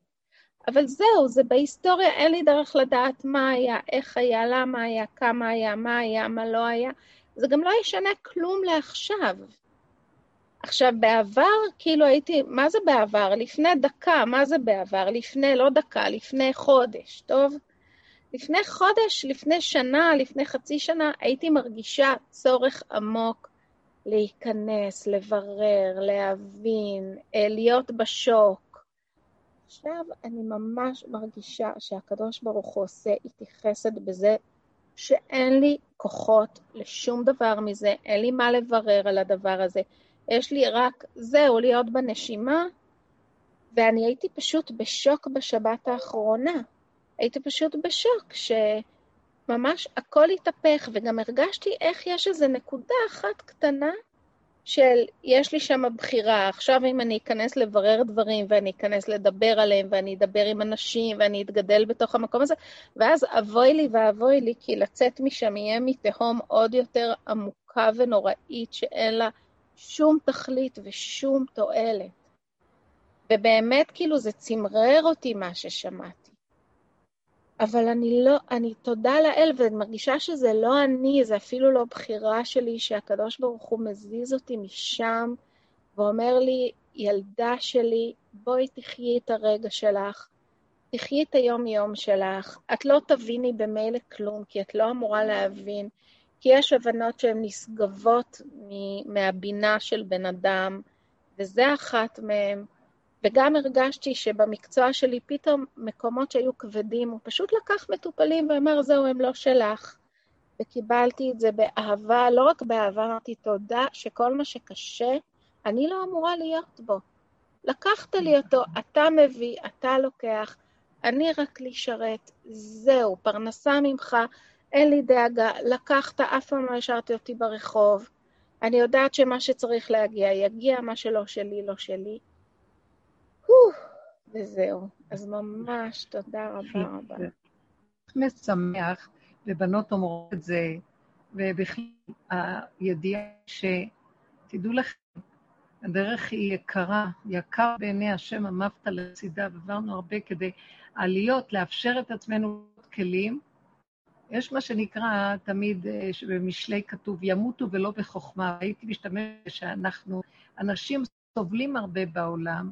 אבל זהו, זה בהיסטוריה, אין לי דרך לדעת מה היה, איך היה, למה היה, כמה היה, מה היה, מה לא היה. זה גם לא ישנה כלום לעכשיו. עכשיו, בעבר, כאילו הייתי, מה זה בעבר? לפני דקה, מה זה בעבר? לפני, לא דקה, לפני חודש, טוב? לפני חודש, לפני שנה, לפני חצי שנה, הייתי מרגישה צורך עמוק להיכנס, לברר, להבין, אה, להיות בשוק. עכשיו אני ממש מרגישה שהקדוש ברוך הוא עושה איתי חסד בזה שאין לי כוחות לשום דבר מזה, אין לי מה לברר על הדבר הזה. יש לי רק, זהו, להיות בנשימה, ואני הייתי פשוט בשוק בשבת האחרונה. הייתי פשוט בשוק, שממש הכל התהפך, וגם הרגשתי איך יש איזו נקודה אחת קטנה של יש לי שם בחירה, עכשיו אם אני אכנס לברר דברים ואני אכנס לדבר עליהם ואני אדבר עם אנשים ואני אתגדל בתוך המקום הזה, ואז אבוי לי ואבוי לי, כי לצאת משם יהיה מתהום עוד יותר עמוקה ונוראית שאין לה שום תכלית ושום תועלת. ובאמת, כאילו, זה צמרר אותי מה ששמעתי. אבל אני לא, אני תודה לאל, ואני מרגישה שזה לא אני, זה אפילו לא בחירה שלי, שהקדוש ברוך הוא מזיז אותי משם, ואומר לי, ילדה שלי, בואי תחיי את הרגע שלך, תחיי את היום-יום שלך. את לא תביני במילא כלום, כי את לא אמורה להבין, כי יש הבנות שהן נשגבות מהבינה של בן אדם, וזה אחת מהן. וגם הרגשתי שבמקצוע שלי פתאום מקומות שהיו כבדים, הוא פשוט לקח מטופלים ואמר, זהו, הם לא שלך. וקיבלתי את זה באהבה, לא רק באהבה, אמרתי תודה שכל מה שקשה, אני לא אמורה להיות בו. לקחת לי אותו, אתה מביא, אתה לוקח, אני רק לשרת, זהו, פרנסה ממך, אין לי דאגה, לקחת, אף פעם לא השארתי אותי ברחוב. אני יודעת שמה שצריך להגיע, יגיע, מה שלא שלי, לא שלי. וזהו. אז ממש תודה רבה רבה. משמח, ובנות אומרות את זה, ובכלל הידיעה שתדעו לכם, הדרך היא יקרה, יקר בעיני השם עמבת לצידה, ועברנו הרבה כדי עליות, לאפשר את עצמנו כלים. יש מה שנקרא תמיד, אה, שבמשלי כתוב, ימותו ולא בחוכמה. הייתי משתמשת שאנחנו, אנשים סובלים הרבה בעולם,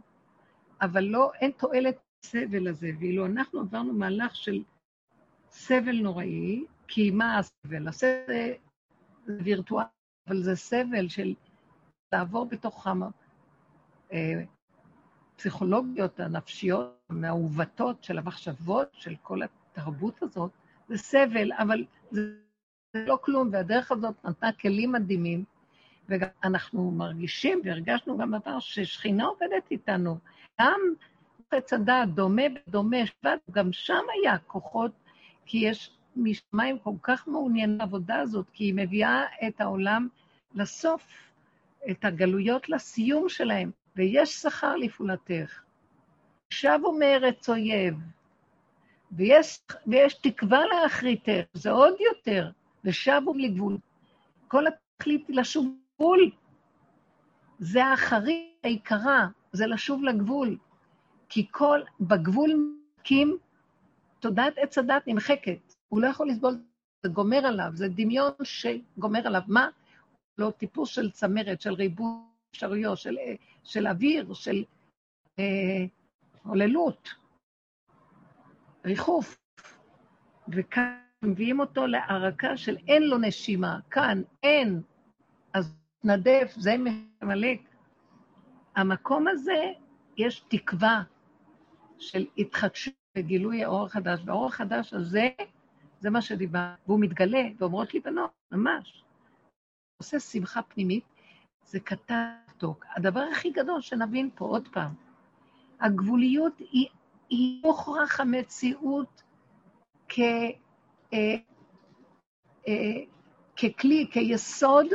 אבל לא, אין תועלת בסבל הזה. ואילו אנחנו עברנו מהלך של סבל נוראי, כי מה הסבל? הסבל זה וירטואלי, אבל זה סבל של לעבור בתוך הפסיכולוגיות הנפשיות המעוותות של המחשבות, של כל התרבות הזאת, זה סבל, אבל זה לא כלום, והדרך הזאת נתנה כלים מדהימים, ואנחנו מרגישים והרגשנו גם דבר ששכינה עובדת איתנו. גם חץ הדעת דומה בדומה, גם שם היה כוחות, כי יש משמיים כל כך מעוניין בעבודה הזאת, כי היא מביאה את העולם לסוף, את הגלויות לסיום שלהם, ויש שכר לפעולתך. שבו מארץ אויב, ויש, ויש תקווה לאחריתך, זה עוד יותר, ושבו לגבול. כל התכלית היא לשוב גבול. זה האחרית העיקרה, זה לשוב לגבול. כי כל, בגבול מקים, תודעת עץ הדת נמחקת. הוא לא יכול לסבול, זה גומר עליו, זה דמיון שגומר עליו. מה? לא טיפוס של צמרת, של ריבוי אפשרויות, של, של אוויר, של אה, הוללות, ריחוף. וכאן מביאים אותו להערקה של אין לו נשימה, כאן אין, אז נדף, זה מעמלק. המקום הזה, יש תקווה של התחדשות וגילוי האור החדש, והאור החדש הזה, זה מה שדיבר, והוא מתגלה, ואומרות לי בנות, ממש. עושה שמחה פנימית, זה קטטוק. הדבר הכי גדול שנבין פה, עוד פעם, הגבוליות היא, היא מוכרח המציאות כ, אה, אה, ככלי, כיסוד,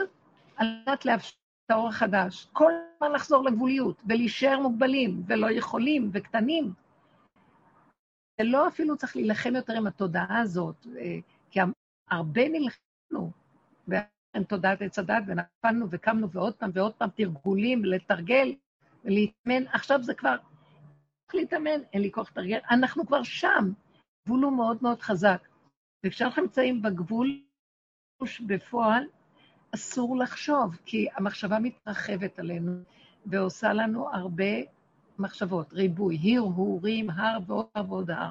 על מנת לאפשר את האור החדש. כל הזמן לחזור לגבוליות, ולהישאר מוגבלים, ולא יכולים, וקטנים. זה לא אפילו צריך להילחם יותר עם התודעה הזאת, אה, כי הרבה נלחמנו עם תודעת עץ הדת, ונפלנו וקמנו ועוד פעם ועוד פעם תרגולים, לתרגל ולהתאמן. עכשיו זה כבר, צריך להתאמן, אין לי כוח לתרגל. אנחנו כבר שם, גבול הוא מאוד מאוד חזק. וכשאנחנו נמצאים בגבול בפועל, אסור לחשוב, כי המחשבה מתרחבת עלינו ועושה לנו הרבה מחשבות, ריבוי, הרהורים, הר ועוד הר ועוד הר.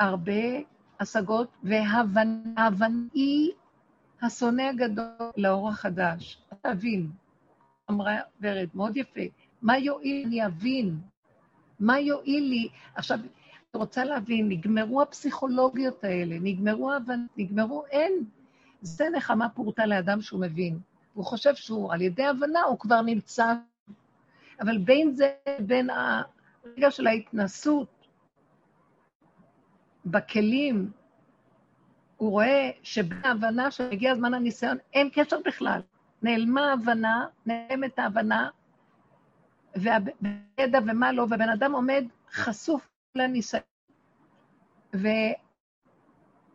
הרבה השגות, וההבנה היא השונא הגדול לאור החדש. תבין, אמרה ורד, מאוד יפה, מה יועיל אני אבין? מה יועיל לי? עכשיו, אני רוצה להבין, נגמרו הפסיכולוגיות האלה, נגמרו ההבנות, נגמרו, אין. זה נחמה פורטה לאדם שהוא מבין. הוא חושב שהוא, על ידי הבנה, הוא כבר נמצא. אבל בין זה בין הרגע של ההתנסות בכלים, הוא רואה שבהבנה שהגיע זמן הניסיון, אין קשר בכלל. נעלמה ההבנה, נעלמת ההבנה, והידע ומה לא, ובן אדם עומד חשוף לניסיון.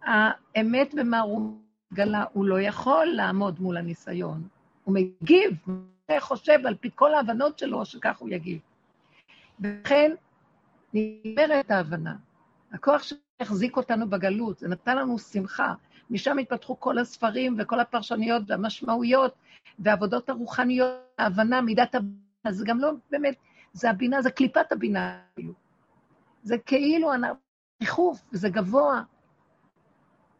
והאמת הוא מתגלה, הוא לא יכול לעמוד מול הניסיון. הוא מגיב, הוא חושב על פי כל ההבנות שלו, שכך הוא יגיב. ולכן נגמרת ההבנה. הכוח שהחזיק אותנו בגלות, זה נתן לנו שמחה. משם התפתחו כל הספרים וכל הפרשניות והמשמעויות והעבודות הרוחניות, ההבנה, מידת הבינה, זה גם לא באמת, זה הבינה, זה קליפת הבינה. זה כאילו ריחוף, זה גבוה.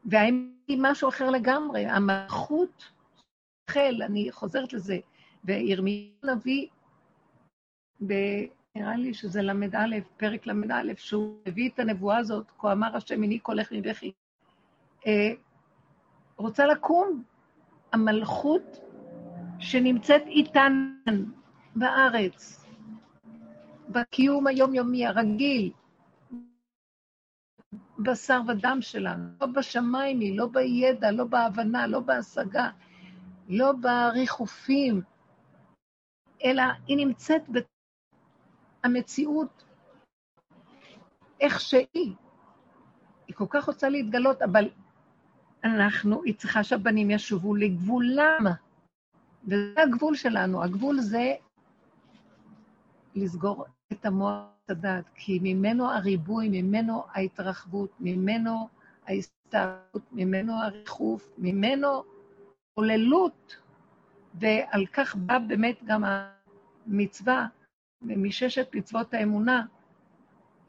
והאמת היא משהו אחר לגמרי, המלכות, חל, אני חוזרת לזה, וירמיה הנביא, נראה לי שזה ל"א, פרק ל"א, שהוא הביא את הנבואה הזאת, כה אמר השם עיני קולך מבכי. אה, רוצה לקום המלכות שנמצאת איתן בארץ, בקיום היומיומי הרגיל, בשר ודם שלנו, לא בשמיים היא, לא בידע, לא בהבנה, לא בהשגה, לא בריחופים, אלא היא נמצאת המציאות איך שהיא. היא כל כך רוצה להתגלות, אבל אנחנו, היא צריכה שהבנים ישובו לגבולם. וזה הגבול שלנו. הגבול זה לסגור את המוח הדעת, כי ממנו הריבוי, ממנו ההתרחבות, ממנו ההסתערות, ממנו הריחוף, ממנו עוללות, ועל כך בא באמת גם המצווה מששת מצוות האמונה,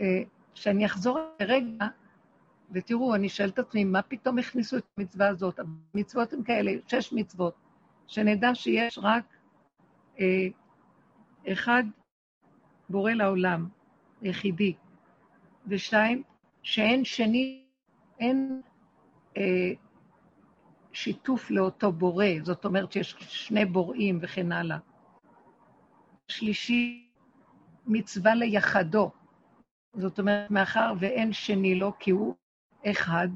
אה, שאני אחזור לרגע ותראו, אני שואלת את עצמי, מה פתאום הכניסו את המצווה הזאת? המצוות הן כאלה, שש מצוות, שנדע שיש רק אה, אחד בורא לעולם, יחידי, ושתיים, שאין שני, אין אה, שיתוף לאותו בורא, זאת אומרת שיש שני בוראים וכן הלאה. שלישי, מצווה ליחדו. זאת אומרת, מאחר ואין שני לו, כי הוא אחד,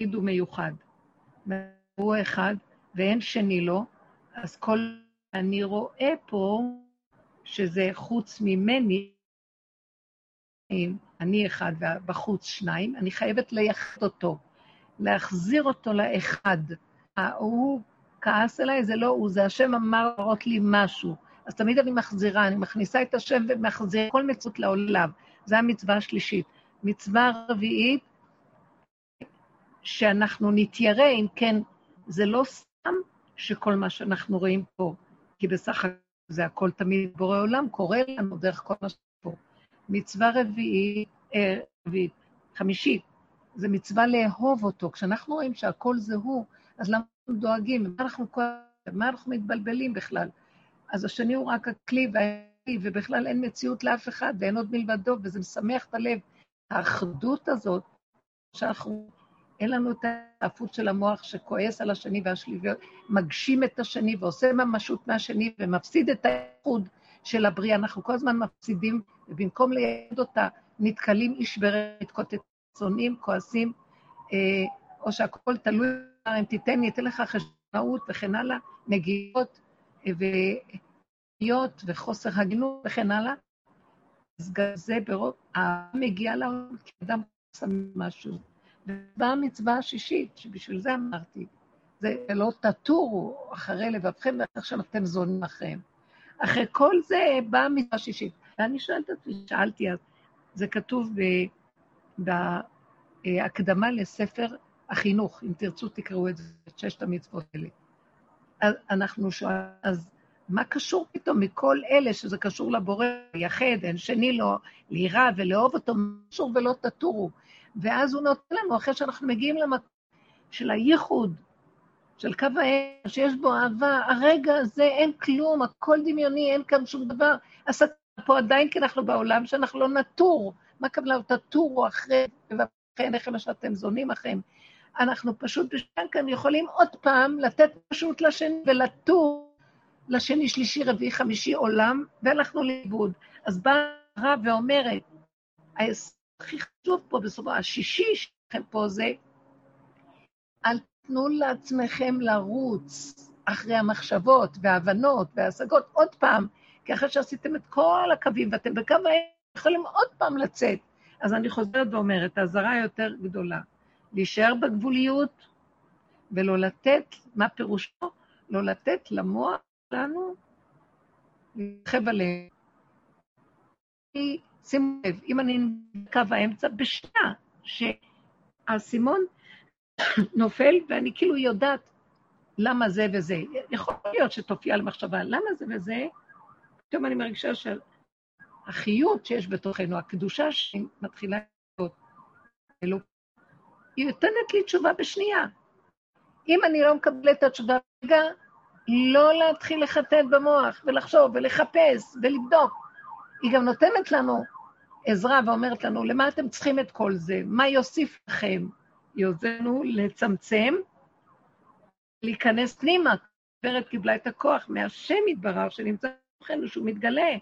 יחיד ומיוחד. הוא אחד ואין שני לו, אז כל אני רואה פה שזה חוץ ממני, אני אחד ובחוץ שניים, אני חייבת לייחד אותו, להחזיר אותו לאחד. הוא כעס אליי, זה לא הוא, זה השם אמר להראות לי משהו. אז תמיד אני מחזירה, אני מכניסה את השם ומחזירה כל מצוות לעולם. זו המצווה השלישית. מצווה רביעית, שאנחנו נתיירא, אם כן, זה לא סתם שכל מה שאנחנו רואים פה, כי בסך הכל זה הכל תמיד בורא עולם, קורה לנו דרך כל מה שפה. מצווה רביעית, אה, רביעית, חמישית, זה מצווה לאהוב אותו. כשאנחנו רואים שהכל זה הוא, אז למה אנחנו דואגים? מה אנחנו, מה אנחנו מתבלבלים בכלל? אז השני הוא רק הכלי והכלי, ובכלל אין מציאות לאף אחד ואין עוד מלבדו, וזה משמח את הלב. האחדות הזאת, שאנחנו, אין לנו את העפות של המוח שכועס על השני והשלילי, מגשים את השני ועושה ממשות מהשני ומפסיד את האיחוד של הבריאה. אנחנו כל הזמן מפסידים, ובמקום לייעד אותה, נתקלים איש ברע, מתקוטטונים, כועסים, אה, או שהכל תלוי, אם תיתן לי, אתן לך חשבונאות וכן הלאה, נגיעות אה, והיות וחוסר הגינות וכן הלאה. אז גם זה ברוב, האדם מגיע לעולם כאדם שם משהו. ובאה המצווה השישית, שבשביל זה אמרתי, זה לא תטורו אחרי לבבכם ואיך שאתם זונים אחריהם. אחרי כל זה באה המצווה השישית. ואני שואלת עצמי, שאלתי אז, זה כתוב בהקדמה לספר החינוך, אם תרצו תקראו את זה, את ששת המצוות האלה. אז אנחנו שואלים, אז מה קשור פתאום מכל אלה שזה קשור לבורא, יחד, אין שני לו, ליראה ולאהוב אותו, קשור ולא תטורו. ואז הוא נותן לנו, אחרי שאנחנו מגיעים למקום של הייחוד, של קו האש, שיש בו אהבה, הרגע הזה אין כלום, הכל דמיוני, אין כאן שום דבר. הסתה פה עדיין כי אנחנו בעולם שאנחנו לא נטור. מה הכוונה? תטורו אחרי, ואחרי עיניכם שאתם זונים אחריהם. אנחנו פשוט בשביל כאן יכולים עוד פעם לתת פשוט לשני ולטור לשני, שלישי, רביעי, חמישי עולם, והלכנו לאיבוד. אז באה הרב ואומרת, הכי חשוב פה בסופו, השישי שלכם פה זה, אל תנו לעצמכם לרוץ אחרי המחשבות וההבנות וההשגות עוד פעם, כי אחרי שעשיתם את כל הקווים ואתם בקו האם, יכולים עוד פעם לצאת. אז אני חוזרת ואומרת, האזהרה היותר גדולה, להישאר בגבוליות ולא לתת, מה פירושו? לא לתת למוח שלנו להתרחב עליהם. שימו לב, אם אני בקו האמצע, בשנייה שהאסימון [coughs] נופל ואני כאילו יודעת למה זה וזה. יכול להיות שתופיע על מחשבה, למה זה וזה, פתאום אני מרגישה שהחיות שיש בתוכנו, הקדושה שמתחילה להיות, היא נותנת לי תשובה בשנייה. אם אני לא מקבלת את התשובה רגע, לא להתחיל לחטט במוח ולחשוב ולחפש ולבדוק. היא גם נותנת לנו עזרה ואומרת לנו, למה אתם צריכים את כל זה? מה יוסיף לכם? היא עוזרת לנו לצמצם, להיכנס פנימה. הגברת קיבלה את הכוח מהשם יתברך שנמצא בתוכנו, שהוא מתגלה.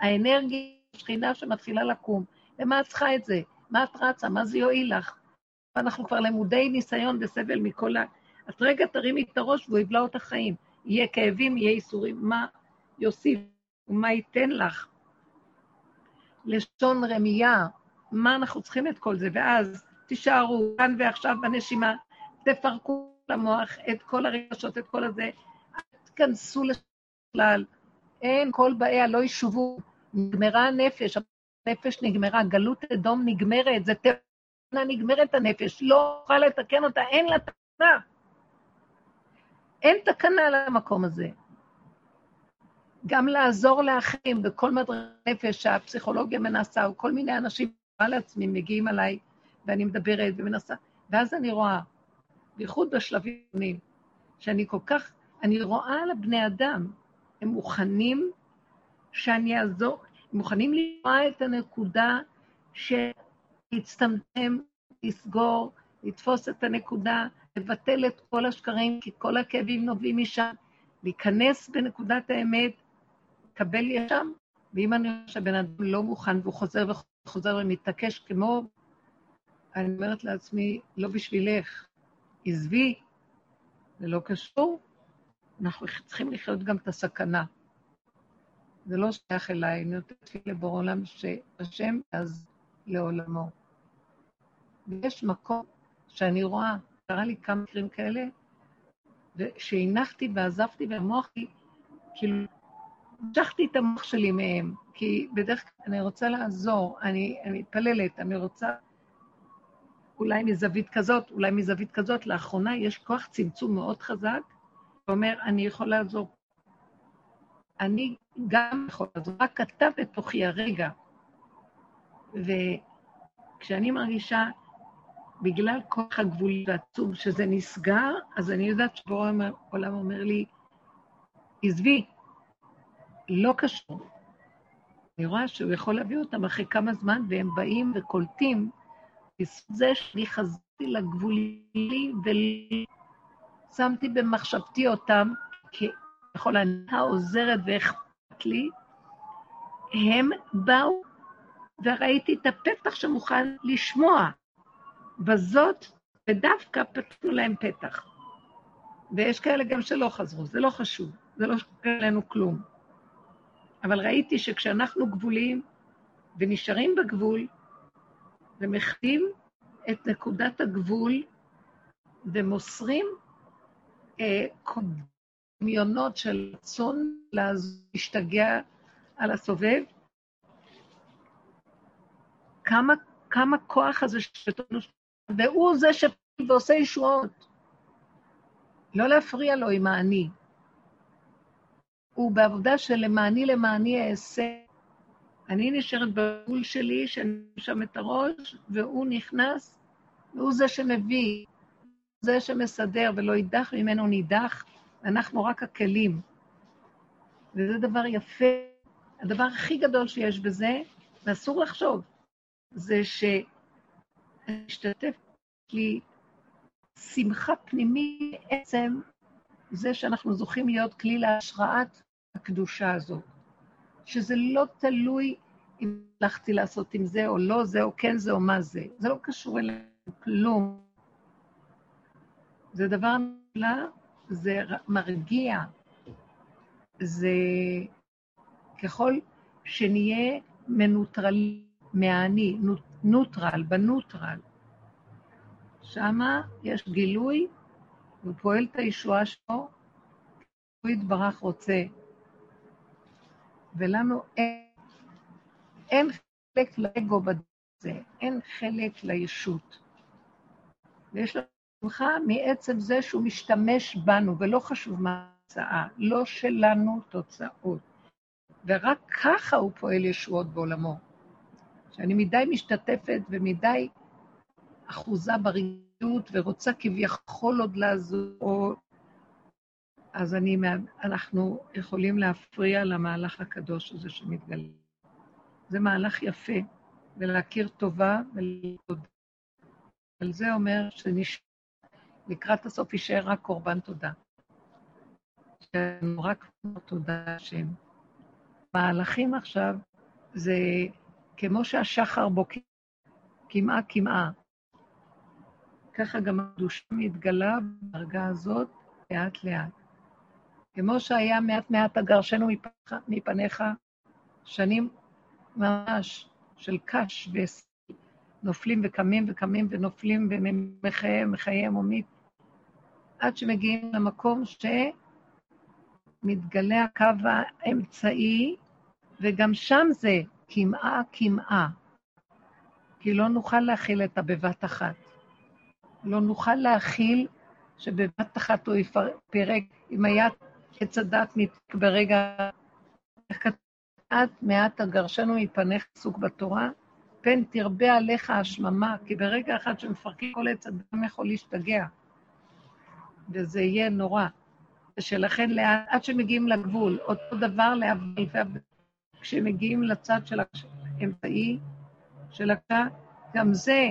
האנרגיה, השכינה שמתחילה לקום. למה את צריכה את זה? מה את רצה? מה זה יועיל לך? ואנחנו כבר למודי ניסיון וסבל מכל ה... את רגע תרימי את הראש והוא יבלע אותך חיים. יהיה כאבים, יהיה ייסורים, מה יוסיף ומה ייתן לך? לשון רמייה, מה אנחנו צריכים את כל זה? ואז תישארו כאן ועכשיו בנשימה, תפרקו למוח את כל הרגשות, את כל הזה, אל תכנסו לכלל, אין כל באיה, לא ישובו, נגמרה הנפש, הנפש נגמרה, גלות אדום נגמרת, זה תקנה נגמרת הנפש, לא אוכל לתקן אותה, אין לה תקנה. אין תקנה למקום הזה. גם לעזור לאחים בכל מדרגת נפש שהפסיכולוגיה מנסה, או כל מיני אנשים, על עצמי, מגיעים עליי ואני מדברת ומנסה, ואז אני רואה, בייחוד בשלבים שאני כל כך, אני רואה על הבני אדם, הם מוכנים שאני אעזור, הם מוכנים לראות את הנקודה להצטמצם, לסגור, לתפוס את הנקודה, לבטל את כל השקרים, כי כל הכאבים נובעים משם, להיכנס בנקודת האמת, לקבל ישם, ואם אני רואה שהבן אדם לא מוכן והוא חוזר וחוזר ומתעקש כמו, אני אומרת לעצמי, לא בשבילך, עזבי, זה לא קשור, אנחנו צריכים לחיות גם את הסכנה. זה לא שייך אליי, אני נותנת לי לבור עולם שהשם אז לעולמו. ויש מקום שאני רואה, קרה לי כמה מקרים כאלה, שהנחתי ועזבתי והמוח שלי, כאילו, המשכתי את המוח שלי מהם, כי בדרך כלל אני רוצה לעזור, אני, אני מתפללת, אני רוצה אולי מזווית כזאת, אולי מזווית כזאת. לאחרונה יש כוח צמצום מאוד חזק, שאומר, אני יכול לעזור. אני גם יכול לעזור, רק אתה בתוכי הרגע. וכשאני מרגישה, בגלל כוח הגבולי והעצום שזה נסגר, אז אני יודעת שבורא העולם אומר לי, עזבי, לא קשור. אני רואה שהוא יכול להביא אותם אחרי כמה זמן, והם באים וקולטים, בזכות זה שאני חזרתי לגבולי ושמתי במחשבתי אותם, ככל אני העוזרת ואכפת לי, הם באו וראיתי את הפתח שמוכן לשמוע. בזאת, ודווקא פתחנו להם פתח. ויש כאלה גם שלא חזרו, זה לא חשוב, זה לא שקרה לנו כלום. אבל ראיתי שכשאנחנו גבולים ונשארים בגבול ומחדים את נקודת הגבול ומוסרים אה, דמיונות של רצון להשתגע על הסובב, כמה, כמה כוח הזה שתנו, והוא זה שפעיל ועושה ישועות. לא להפריע לו עם האני. הוא בעבודה של למעני למעני אעשה. אני נשארת בגבול שלי, שאני שם את הראש, והוא נכנס, והוא זה שמביא, זה שמסדר, ולא יידח ממנו נידח, אנחנו רק הכלים. וזה דבר יפה. הדבר הכי גדול שיש בזה, ואסור לחשוב, זה שמשתתף לי שמחה פנימית עצם זה שאנחנו זוכים להיות כלי להשראת הקדושה הזאת. שזה לא תלוי אם הלכתי לעשות עם זה או לא זה, או כן זה או מה זה. זה לא קשור אלינו כלום. זה דבר נפלא, זה מרגיע. זה ככל שנהיה מנוטרל מהאני, נוטרל, בנוטרל. שמה יש גילוי, הוא פועל את הישועה שלו, הוא יתברך רוצה. ולנו אין, אין חלק לאגו בזה, אין חלק לישות. ויש לנו שמחה מעצם זה שהוא משתמש בנו, ולא חשוב מה התוצאה, לא שלנו תוצאות. ורק ככה הוא פועל ישועות בעולמו. שאני מדי משתתפת ומדי אחוזה ברגשות ורוצה כביכול עוד לעזור, אז אני, אנחנו יכולים להפריע למהלך הקדוש הזה שמתגלה. זה מהלך יפה, ולהכיר טובה ולתודה. על זה אומר שלקראת הסוף יישאר רק קורבן תודה. שאנו רק תודה השם. מהלכים עכשיו זה כמו שהשחר בוקר, קמעה קמעה. ככה גם הקדושה מתגלה בדרגה הזאת לאט-לאט. כמו שהיה מעט מעט הגרשנו מפניך, שנים ממש של קש ונופלים וקמים וקמים ונופלים ומחייהם, מחייהם ומית, עד שמגיעים למקום שמתגלה הקו האמצעי, וגם שם זה קמעה קמעה, כי לא נוכל להכיל את הבבת אחת. לא נוכל להכיל שבבת אחת הוא יפרק, אם היה עץ הדת ניתק ברגע, כתבת מעט הגרשנו מפניך עסוק בתורה, פן תרבה עליך השממה, כי ברגע אחד שמפרקים כל עץ אדם יכול להשתגע, וזה יהיה נורא. ושלכן לאט, עד שמגיעים לגבול, אותו דבר להביא, כשמגיעים לצד של האמצעי של הקה, גם זה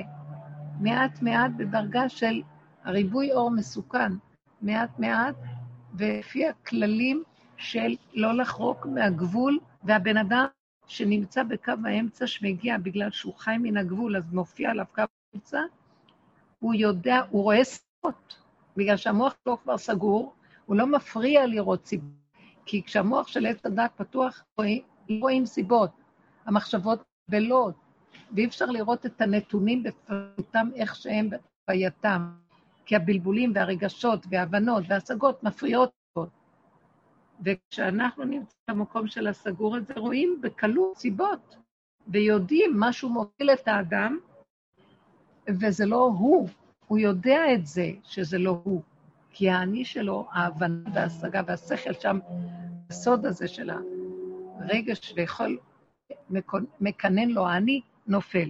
מעט מעט בדרגה של הריבוי אור מסוכן, מעט מעט, ולפי הכללים של לא לחרוק מהגבול, והבן אדם שנמצא בקו האמצע שמגיע בגלל שהוא חי מן הגבול, אז מופיע עליו קו האמצע, הוא יודע, הוא רואה סיבות, בגלל שהמוח שלו כבר סגור, הוא לא מפריע לראות סיבות, כי כשהמוח של עץ הדת פתוח, רואים, לא רואים סיבות, המחשבות בלות, ואי אפשר לראות את הנתונים בפרוטם איך שהם בהווייתם, כי הבלבולים והרגשות וההבנות וההשגות מפריעות וכשאנחנו נמצאים במקום של הסגור הזה, רואים בקלות סיבות, ויודעים משהו מוביל את האדם, וזה לא הוא. הוא יודע את זה, שזה לא הוא. כי האני שלו, ההבנה וההשגה והשכל שם, הסוד הזה של הרגש ויכול, מקנן לו האני, נופל.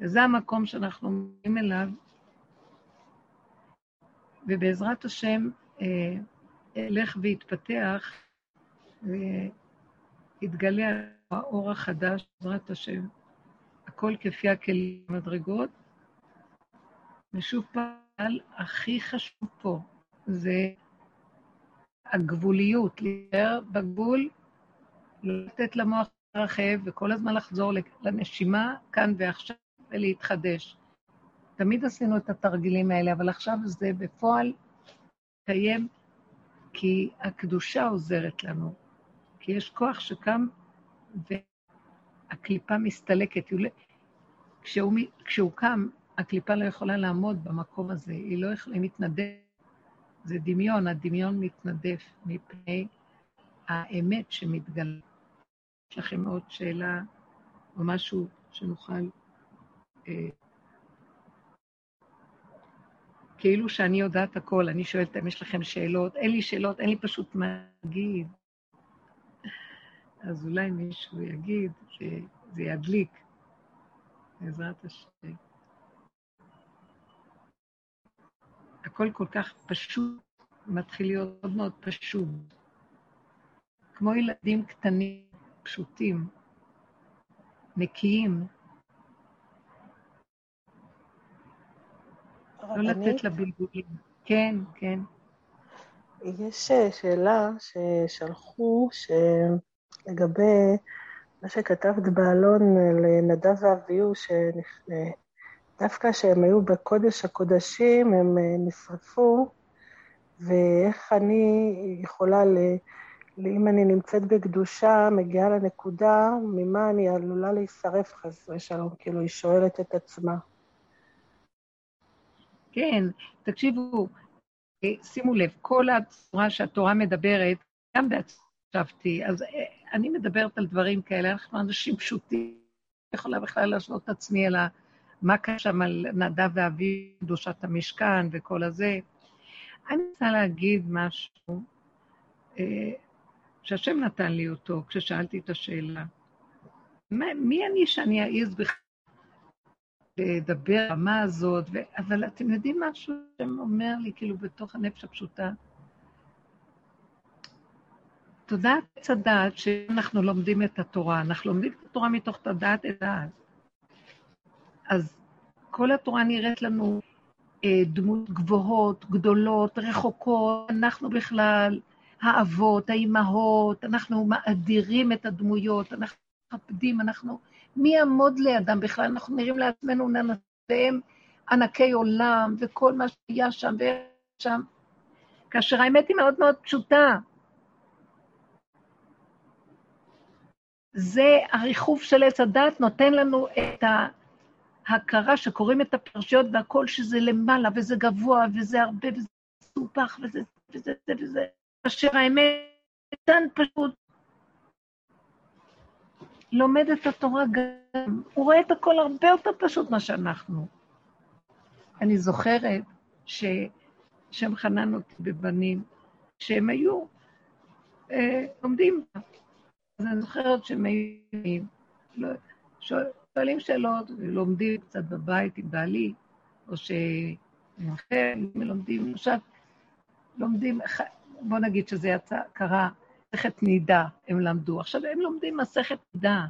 וזה המקום שאנחנו מגיעים אליו, ובעזרת השם, אה, ילך ויתפתח ויתגלה האור החדש, בעזרת השם. הכל כפי הכלים המדרגות. ושוב פעם, הכי חשוב פה זה הגבוליות, להישאר בגבול, לא לתת למוח להתרחב וכל הזמן לחזור לנשימה כאן ועכשיו ולהתחדש. תמיד עשינו את התרגילים האלה, אבל עכשיו זה בפועל קיים כי הקדושה עוזרת לנו, כי יש כוח שקם והקליפה מסתלקת. כשהוא, כשהוא קם, הקליפה לא יכולה לעמוד במקום הזה, היא לא יכולה, היא מתנדפת. זה דמיון, הדמיון מתנדף מפני האמת שמתגלה. יש לכם עוד שאלה או משהו שנוכל... אה, כאילו שאני יודעת הכל, אני שואלת אם יש לכם שאלות, אין לי שאלות, אין לי פשוט מה להגיד. אז אולי מישהו יגיד שזה ידליק, בעזרת השם. הכל כל כך פשוט, מתחיל להיות מאוד מאוד פשוט. כמו ילדים קטנים, פשוטים, נקיים, לא לתת לבלבולים. כן, כן. יש אה, שאלה ששלחו, שלגבי מה שכתבת בעלון לנדב ואביהו, שדווקא כשהם היו בקודש הקודשים, הם אה, נשרפו, ואיך אני יכולה, ל... אם אני נמצאת בקדושה, מגיעה לנקודה, ממה אני עלולה להישרף חס ושלום? כאילו, היא שואלת את עצמה. כן, תקשיבו, אה, שימו לב, כל הצורה שהתורה מדברת, גם בעצבתי, אז אה, אני מדברת על דברים כאלה, אנחנו אנשים פשוטים, לא יכולה בכלל להשוות את עצמי אלא מה קרה שם על נדב ואבי, קדושת המשכן וכל הזה. אני רוצה להגיד משהו אה, שהשם נתן לי אותו כששאלתי את השאלה. מי אני שאני אעז בכלל לדבר ברמה הזאת, ו... אבל אתם יודעים משהו שאומר לי, כאילו, בתוך הנפש הפשוטה? תודעת עץ הדעת שאנחנו לומדים את התורה, אנחנו לומדים את התורה מתוך תודעת עץ הדעת. אז כל התורה נראית לנו אה, דמות גבוהות, גדולות, רחוקות, אנחנו בכלל האבות, האימהות, אנחנו מאדירים את הדמויות, אנחנו מכבדים, אנחנו מי יעמוד לידם בכלל? אנחנו נראים לעצמנו ננסיהם ענקי עולם, וכל מה שהיה שם ושם, כאשר האמת היא מאוד מאוד פשוטה. זה הריחוף של עץ הדת נותן לנו את ההכרה שקוראים את הפרשיות והכל שזה למעלה וזה גבוה וזה הרבה וזה מסופח וזה וזה וזה וזה, כאשר האמת כאן פשוט לומד את התורה גם, הוא רואה את הכל הרבה יותר פשוט מה שאנחנו. אני זוכרת ששם חנן אותי בבנים, שהם היו אה, לומדים. אז אני זוכרת שהם היו, לא, שואלים שאלות, ולומדים קצת בבית עם בעלי, או שמומחים לומדים, עכשיו, לומדים, בוא נגיד שזה יצא, קרה, מסכת נידה הם למדו. עכשיו הם לומדים מסכת נידה,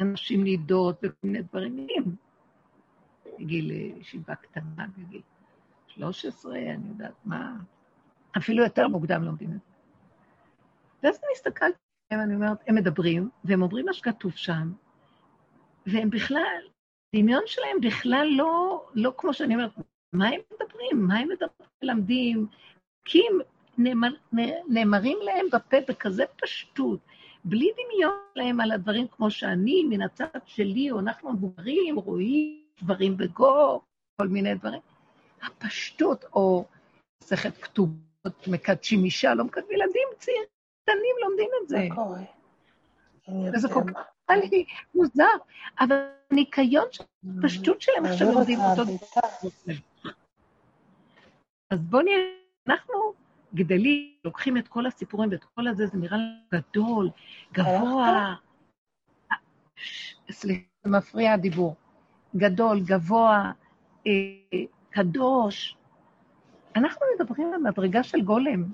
אנשים נידות וכל מיני דברים. בגיל ישיבה קטנה, בגיל 13, אני יודעת מה, אפילו יותר מוקדם לומדים את זה. ואז אני הסתכלתי עליהם, אני אומרת, הם מדברים, והם אומרים מה שכתוב שם, והם בכלל, דמיון שלהם בכלל לא, לא כמו שאני אומרת, מה הם מדברים? מה הם מדברים? מלמדים? כי הם נאמר, נאמרים להם בפה בכזה פשטות, בלי דמיון להם על הדברים כמו שאני, מן הצד שלי, או אנחנו מבוגרים, רואים דברים בגו, כל מיני דברים. הפשטות, או מסכת כתובות, מקדשים אישה, לא מקדשים ילדים צעירים, קטנים לומדים את זה. וזה כל כך לי מוזר, אבל הניקיון של הפשטות שלהם עכשיו לומדים אותו אז בואו נראה, אנחנו גדלים, לוקחים את כל הסיפורים ואת כל הזה, זה נראה לנו גדול, גבוה. סליחה, זה מפריע הדיבור. גדול, גבוה, אה, קדוש. אנחנו מדברים על מדרגה של גולם,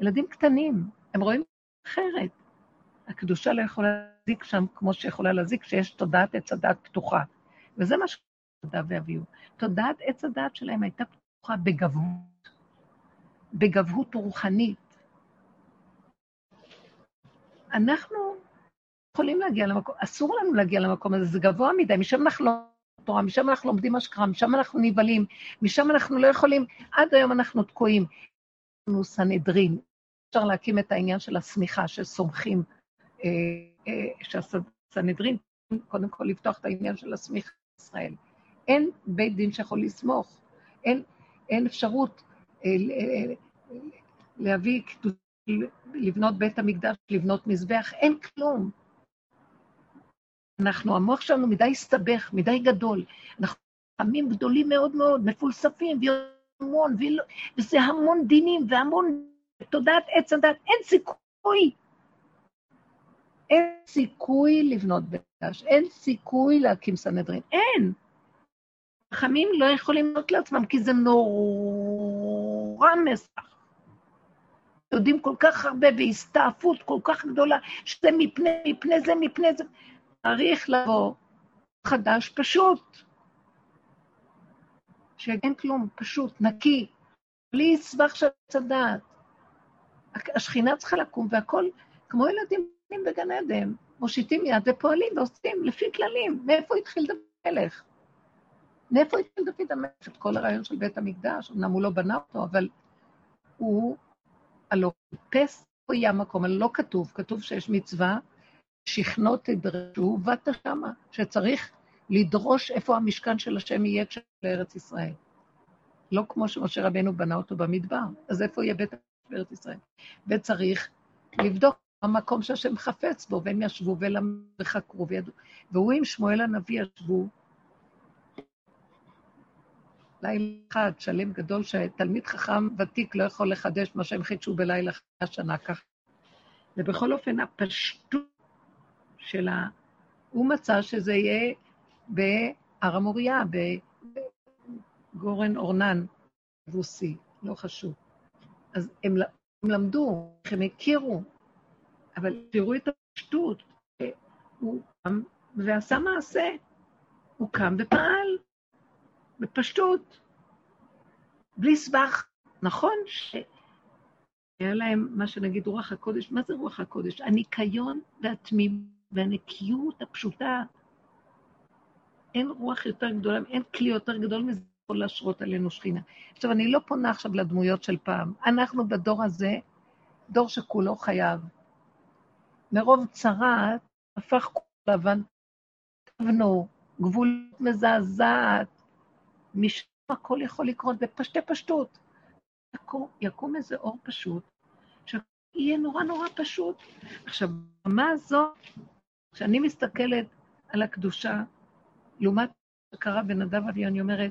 ילדים קטנים, הם רואים אחרת. הקדושה לא יכולה להזיק שם כמו שיכולה להזיק כשיש תודעת עץ הדת פתוחה. וזה מה שתודה ואביהו. תודעת עץ הדת שלהם הייתה פתוחה בגבהות, בגבהות רוחנית. אנחנו יכולים להגיע למקום, אסור לנו להגיע למקום הזה, זה גבוה מדי, משם אנחנו לא תורה, משם אנחנו לומדים אשכרה, משם אנחנו נבהלים, משם אנחנו לא יכולים, עד היום אנחנו תקועים. לנו סנהדרין, אפשר להקים את העניין של השמיכה, שסומכים, אה, אה, שהסנהדרין, קודם כל לפתוח את העניין של השמיכה בישראל. אין בית דין שיכול לסמוך, אין, אין אפשרות להביא, לבנות בית המקדש, לבנות מזבח, אין כלום. אנחנו, המוח שלנו מדי הסתבך, מדי גדול. אנחנו עמים גדולים מאוד מאוד, מפולספים, והמון, וזה המון דינים והמון תודעת עץ הדת, אין סיכוי. אין סיכוי לבנות בית מקדש, אין סיכוי להקים סנהדרין, אין. חכמים לא יכולים לבנות לעצמם, כי זה נורא מסך. יודעים כל כך הרבה בהסתעפות כל כך גדולה, שזה מפני, מפני זה, מפני זה. צריך לבוא חדש פשוט. שאין כלום, פשוט, נקי, בלי סבך של הדעת. השכינה צריכה לקום, והכול כמו ילדים בגן עדן, מושיטים יד ופועלים ועושים לפי כללים. מאיפה התחיל דוד המלך? מאיפה התחיל דוד המלך את כל הרעיון של בית המקדש? אמנם הוא לא בנה אותו, אבל הוא, הלא חיפש, הוא יהיה המקום, אבל לא כתוב, כתוב שיש מצווה שכנות תדרשו, ובאת שמה, שצריך לדרוש איפה המשכן של השם יהיה כשהוא לארץ ישראל. לא כמו שמשה רבנו בנה אותו במדבר, אז איפה יהיה בית בארץ ישראל? וצריך לבדוק המקום שהשם חפץ בו, והם ישבו ולמדו וחקרו וידעו. והוא עם שמואל הנביא ישבו לילה אחד, שלם גדול, שתלמיד חכם ותיק לא יכול לחדש מה שהם חידשו בלילה השנה ככה. ובכל אופן, הפשטות של ה... הוא מצא שזה יהיה בהר המוריה, בגורן אורנן, בוסי, לא חשוב. אז הם, הם למדו, הם הכירו, אבל תראו את הפשטות. הוא קם ועשה מעשה. הוא קם ופעל, בפשטות, בלי סבך. נכון שהיה להם מה שנגיד רוח הקודש, מה זה רוח הקודש? הניקיון והתמימות והנקיות הפשוטה. אין רוח יותר גדולה, אין כלי יותר גדול מזה יכול להשרות עלינו שכינה. עכשיו, אני לא פונה עכשיו לדמויות של פעם. אנחנו בדור הזה, דור שכולו חייב. מרוב צרת, הפך כולו לבן. כתבנו, גבול מזעזעת, משם הכל יכול לקרות בפשטי פשטות. יקום, יקום איזה אור פשוט, שיהיה נורא נורא פשוט. עכשיו, במה הזאת, כשאני מסתכלת על הקדושה, לעומת מה שקרה בנדב אבי, אני אומרת,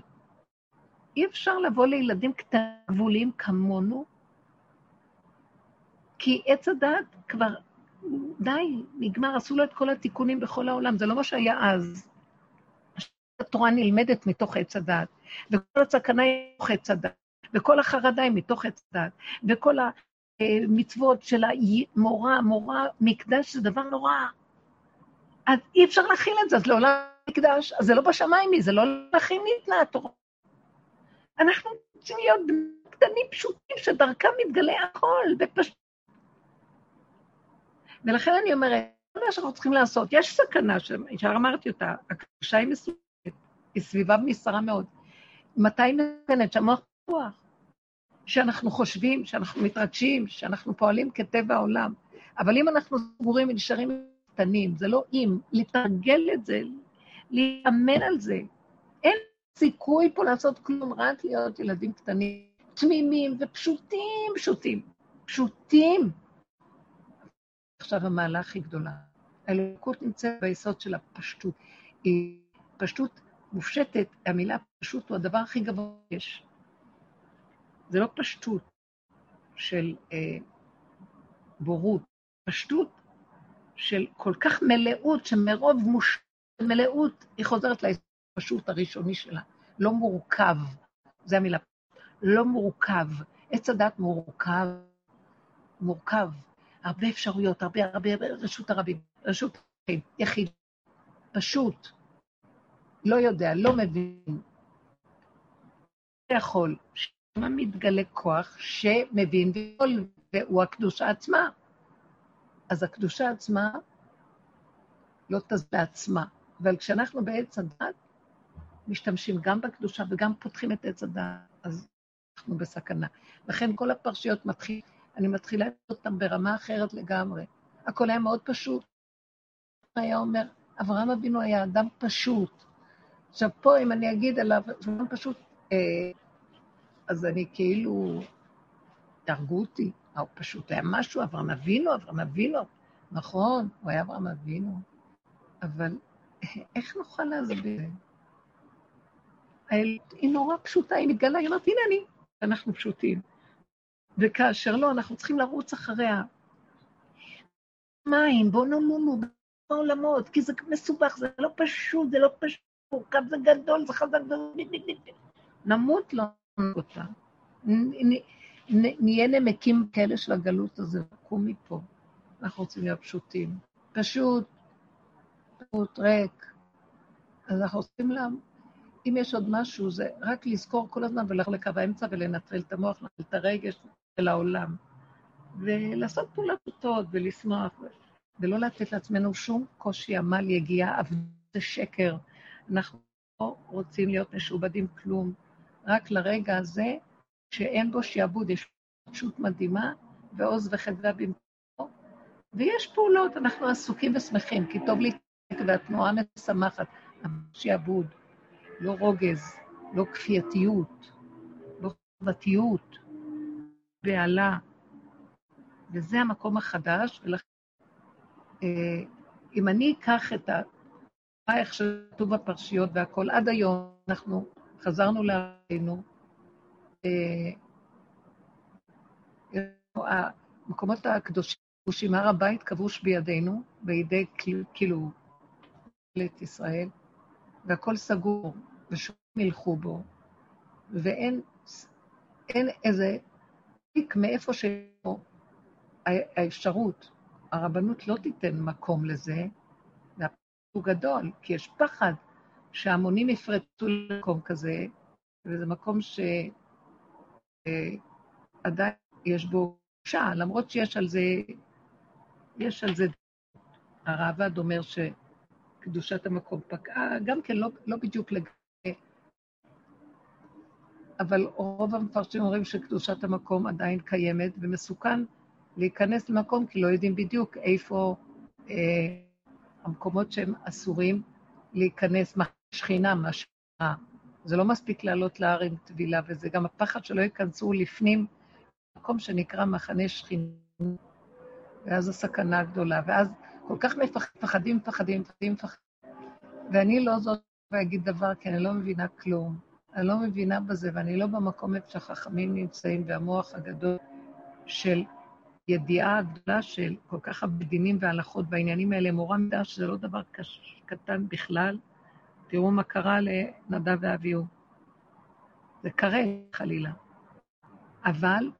אי אפשר לבוא לילדים קטנים כמונו, כי עץ הדת כבר, די, נגמר, עשו לו את כל התיקונים בכל העולם, זה לא מה שהיה אז. התורה נלמדת מתוך עץ הדת, וכל הסכנה היא מתוך עץ הדת, וכל החרדה היא מתוך עץ הדת, וכל המצוות של המורה, מורה, מקדש זה דבר נורא. אז אי אפשר להכיל את זה, אז לעולם מקדש, אז זה לא בשמיים, זה לא להכין ניתנה התורה. אנחנו רוצים להיות קטנים פשוטים שדרכם מתגלה הכל, ופשוט. ולכן אני אומרת, מה שאנחנו צריכים לעשות. יש סכנה, שאמרתי אותה, הקדושה היא מסוכנת, היא סביבה מסרה מאוד. מתי היא מסוכנת? שהמוח פתוח. שאנחנו חושבים, שאנחנו מתרגשים, שאנחנו פועלים כטבע העולם. אבל אם אנחנו סגורים ונשארים קטנים, זה לא אם, לתרגל את זה, להתאמן על זה. אין סיכוי פה לעשות כלום, רק להיות ילדים קטנים, תמימים ופשוטים, פשוטים. פשוטים. עכשיו המעלה הכי גדולה. האלוקות נמצאת ביסוד של הפשטות. היא פשטות מופשטת, המילה פשוט הוא הדבר הכי גבוה שיש. זה לא פשטות של אה, בורות, פשטות של כל כך מלאות, שמרוב מוש... מלאות היא חוזרת לפשוט הראשוני שלה. לא מורכב, זו המילה. לא מורכב. עץ הדת מורכב, מורכב. הרבה אפשרויות, הרבה, הרבה, רשות הרבים, רשות יחיד, פשוט, לא יודע, לא מבין. יכול, שם מתגלה כוח שמבין ויכול, והוא הקדושה עצמה. אז הקדושה עצמה לא תז בעצמה, אבל כשאנחנו בעץ הדת, משתמשים גם בקדושה וגם פותחים את עץ הדת, אז אנחנו בסכנה. לכן כל הפרשיות מתחיל, אני מתחילה אותן ברמה אחרת לגמרי. הכל היה מאוד פשוט. היה אומר, אברהם אבינו היה אדם פשוט. עכשיו, פה, אם אני אגיד עליו, זה אדם פשוט, אה, אז אני כאילו, תהרגו אותי. הוא פשוט היה משהו, אברהם אבינו, אברהם אבינו. נכון, הוא היה אברהם אבינו, אבל איך נוכל להסביר? היא נורא פשוטה, היא מתגלה, היא אומרת, הנה אני, אנחנו פשוטים. וכאשר לא, אנחנו צריכים לרוץ אחריה. מים, בואו נמונו בעולמות, כי זה מסובך, זה לא פשוט, זה לא פשוט, מורכב זה גדול, זה חזק. נמות לא אותה. נהיה נמקים כאלה של הגלות הזה, נקום מפה. אנחנו רוצים להיות פשוטים. פשוט, פשוט, ריק. אז אנחנו רוצים לה... אם יש עוד משהו, זה רק לזכור כל הזמן וללכת לקו האמצע ולנטרל את המוח, לנטרל את הרגש של העולם. ולעשות פעולות פשוטות ולשמוח, ולא לתת לעצמנו שום קושי, עמל, יגיעה, עבודה, שקר. אנחנו לא רוצים להיות משועבדים כלום. רק לרגע הזה שאין בו שיעבוד, יש פשוט מדהימה, ועוז וחדווה במקומו, ויש פעולות, אנחנו עסוקים ושמחים, כי טוב לי והתנועה משמחת, אבל שיעבוד, לא רוגז, לא כפייתיות, לא חובתיות, בהלה. וזה המקום החדש, ולכן, אה, אם אני אקח את ה... איך שכתוב בפרשיות והכול, עד היום אנחנו חזרנו לעלינו, המקומות הקדושים, הר הבית כבוש בידינו, בידי כאילו את ישראל, והכל סגור, ושום ילכו בו, ואין איזה תיק מאיפה האפשרות, הרבנות לא תיתן מקום לזה, הוא גדול, כי יש פחד שהמונים יפרצו למקום כזה, וזה מקום ש... עדיין יש בו שעה, למרות שיש על זה, יש על זה, הרעב"ד אומר שקדושת המקום פקעה, גם כן לא, לא בדיוק לגבי, אבל רוב המפרשים אומרים שקדושת המקום עדיין קיימת, ומסוכן להיכנס למקום, כי לא יודעים בדיוק איפה אה, המקומות שהם אסורים להיכנס, מה שכינה, מה שכינה. זה לא מספיק לעלות להר עם טבילה, וזה גם הפחד שלא ייכנסו לפנים, מקום שנקרא מחנה שכינה, ואז הסכנה הגדולה, ואז כל כך מפחדים, מפחדים, מפחדים, מפחדים, ואני לא זאת ואגיד דבר, כי אני לא מבינה כלום. אני לא מבינה בזה, ואני לא במקום איפה שהחכמים נמצאים, והמוח הגדול של ידיעה הגדולה של כל כך הרבה דינים והלכות בעניינים האלה, מורה מידה שזה לא דבר קש, קטן בכלל, תראו מה קרה לנדב ואביהו. זה קרה, חלילה. אבל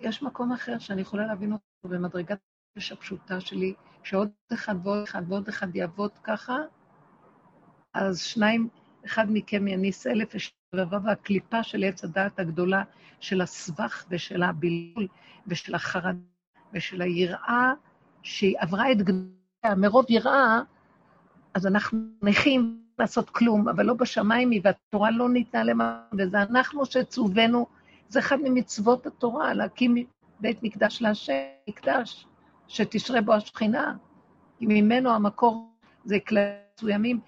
יש מקום אחר שאני יכולה להבין אותו במדרגת הנפש הפשוטה שלי, שעוד אחד ועוד אחד ועוד אחד יעבוד ככה, אז שניים, אחד מכם יניס אלף ושבבה, והקליפה של עץ הדעת הגדולה, של הסבך ושל הבלבול ושל החרדה ושל היראה, שהיא עברה את גדולה, מרוב יראה, אז אנחנו נכים לעשות כלום, אבל לא בשמיים היא, והתורה לא ניתנה למה, וזה אנחנו שצווינו, זה אחד ממצוות התורה, להקים בית מקדש להשם, מקדש, שתשרה בו השכינה. כי ממנו המקור זה כללים מסוימים,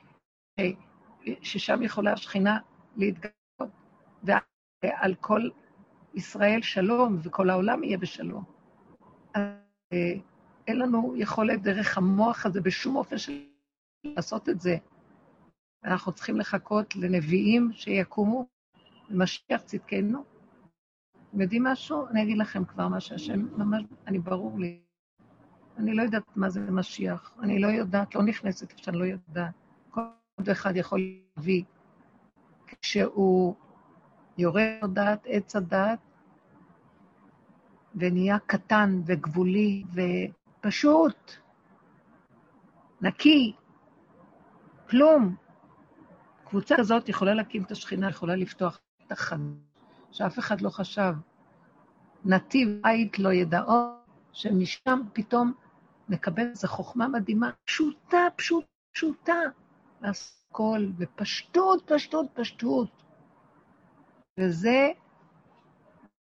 ששם יכולה השכינה להתגלות, ועל כל ישראל שלום, וכל העולם יהיה בשלום. אה, אין לנו יכולת דרך המוח הזה בשום אופן של לעשות את זה. אנחנו צריכים לחכות לנביאים שיקומו, למשיח צדקנו. אתם יודעים משהו? אני אגיד לכם כבר מה שהשם, ממש, אני ברור לי. אני לא יודעת מה זה משיח. אני לא יודעת, לא נכנסת איפה לא יודעת. כל אחד יכול להביא. כשהוא יורד לדעת עץ הדעת, ונהיה קטן וגבולי ופשוט, נקי, כלום. קבוצה כזאת יכולה להקים את השכינה, יכולה לפתוח את החנות, שאף אחד לא חשב. נתיב בית לא ידעו, שמשם פתאום נקבל איזו חוכמה מדהימה, פשוטה, פשוט, פשוטה, לעשות הכל בפשטות, פשטות, פשטות. וזה,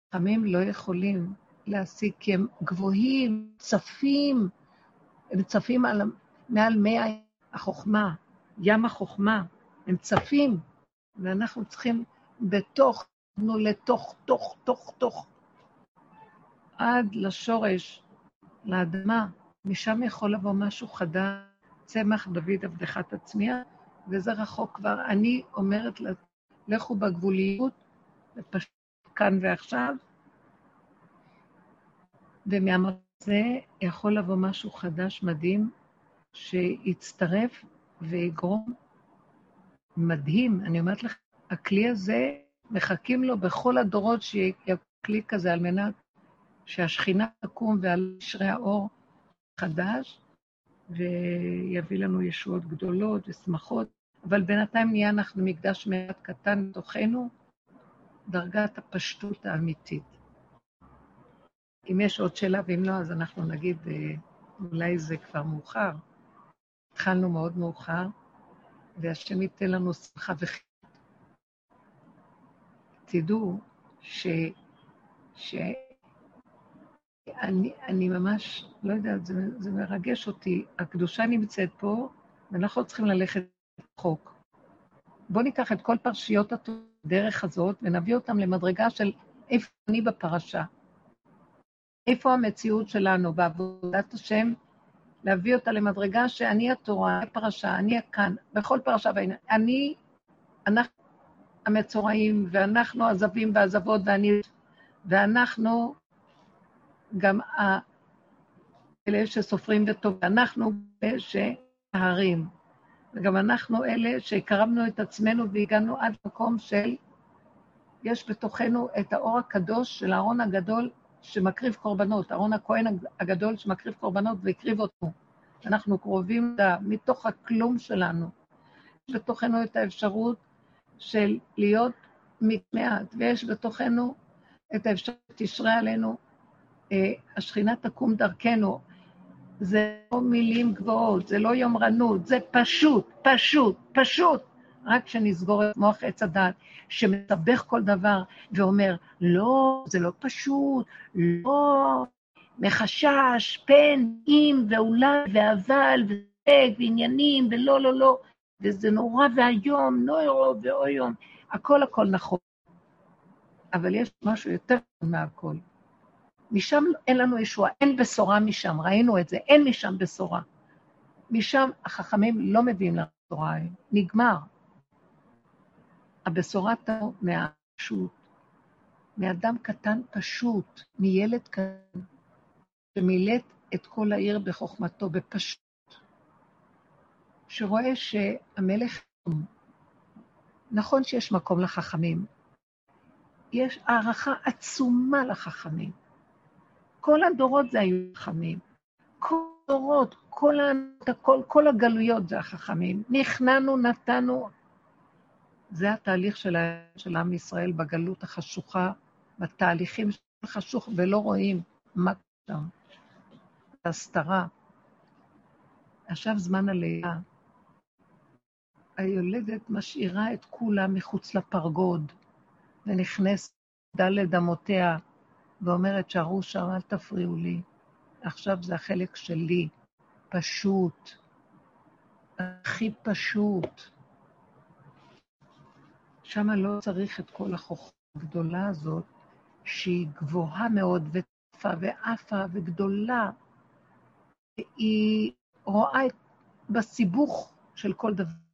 חכמים לא יכולים להשיג, כי הם גבוהים, צפים, הם צפים על, מעל מאה החוכמה, ים החוכמה, הם צפים, ואנחנו צריכים בתוך, נו לתוך, תוך, תוך, תוך, עד לשורש, לאדמה, משם יכול לבוא משהו חדש, צמח דוד עבדך תצמיח, וזה רחוק כבר. אני אומרת, לכו בגבוליות, ופשוט כאן ועכשיו, ומהמזה יכול לבוא משהו חדש, מדהים, שיצטרף ויגרום מדהים. אני אומרת לך, הכלי הזה, מחכים לו בכל הדורות שיהיה כלי כזה על מנת שהשכינה תקום ועל קשרי האור חדש, ויביא לנו ישועות גדולות ושמחות, אבל בינתיים נהיה אנחנו מקדש מעט קטן בתוכנו, דרגת הפשטות האמיתית. אם יש עוד שאלה, ואם לא, אז אנחנו נגיד, אה, אולי זה כבר מאוחר. התחלנו מאוד מאוחר, והשם ייתן לנו שמחה וחיות. תדעו ש... ש... אני, אני ממש, לא יודעת, זה, זה מרגש אותי. הקדושה נמצאת פה, ואנחנו צריכים ללכת רחוק. בואו ניקח את כל פרשיות הדרך הזאת ונביא אותם למדרגה של איפה אני בפרשה. איפה המציאות שלנו בעבודת השם, להביא אותה למדרגה שאני התורה, אני הפרשה, אני הכאן, בכל פרשה, אני, אנחנו המצורעים, ואנחנו עזבים ועזבות, ואני, ואנחנו גם אלה שסופרים וטוב, אנחנו אלה שהרים, וגם אנחנו אלה שהקרבנו את עצמנו והגענו עד מקום של, יש בתוכנו את האור הקדוש של הארון הגדול שמקריב קורבנות, אהרון הכהן הגדול שמקריב קורבנות והקריב אותו. אנחנו קרובים לה, מתוך הכלום שלנו. יש בתוכנו את האפשרות של להיות מעט, ויש בתוכנו את האפשרות שתשרה עלינו השכינה תקום דרכנו. זה לא מילים גבוהות, זה לא יומרנות, זה פשוט, פשוט, פשוט. רק שנסגור את מוח עץ הדת, שמסבך כל דבר ואומר, לא, זה לא פשוט, לא, מחשש, פן, אם, ואולי, ואבל, וספק, ועניינים, ולא, לא, לא, וזה נורא ואיום, נוירו ואויום, הכל הכל נכון. אבל יש משהו יותר מהכל. משם אין לנו ישועה, אין בשורה משם, ראינו את זה, אין משם בשורה. משם החכמים לא מביאים לנו בשורה, נגמר. הבשורה תבוא מהפשוט, מאדם קטן פשוט, מילד קטן, שמילט את כל העיר בחוכמתו, בפשוט. שרואה שהמלך, נכון שיש מקום לחכמים, יש הערכה עצומה לחכמים. כל הדורות זה היו חכמים. כל הדורות, כל, כל, כל הגלויות זה החכמים. נכנענו, נתנו. זה התהליך של, של עם ישראל בגלות החשוכה, בתהליכים של חשוך, ולא רואים מה שם. הסתרה. עכשיו זמן הלילה. היולדת משאירה את כולם מחוץ לפרגוד, ונכנסת דלת אמותיה, ואומרת, שערו שם, אל תפריעו לי. עכשיו זה החלק שלי, פשוט, הכי פשוט. שם לא צריך את כל החוכמה הגדולה הזאת, שהיא גבוהה מאוד וטפה ועפה וגדולה. היא רואה בסיבוך של כל דבר.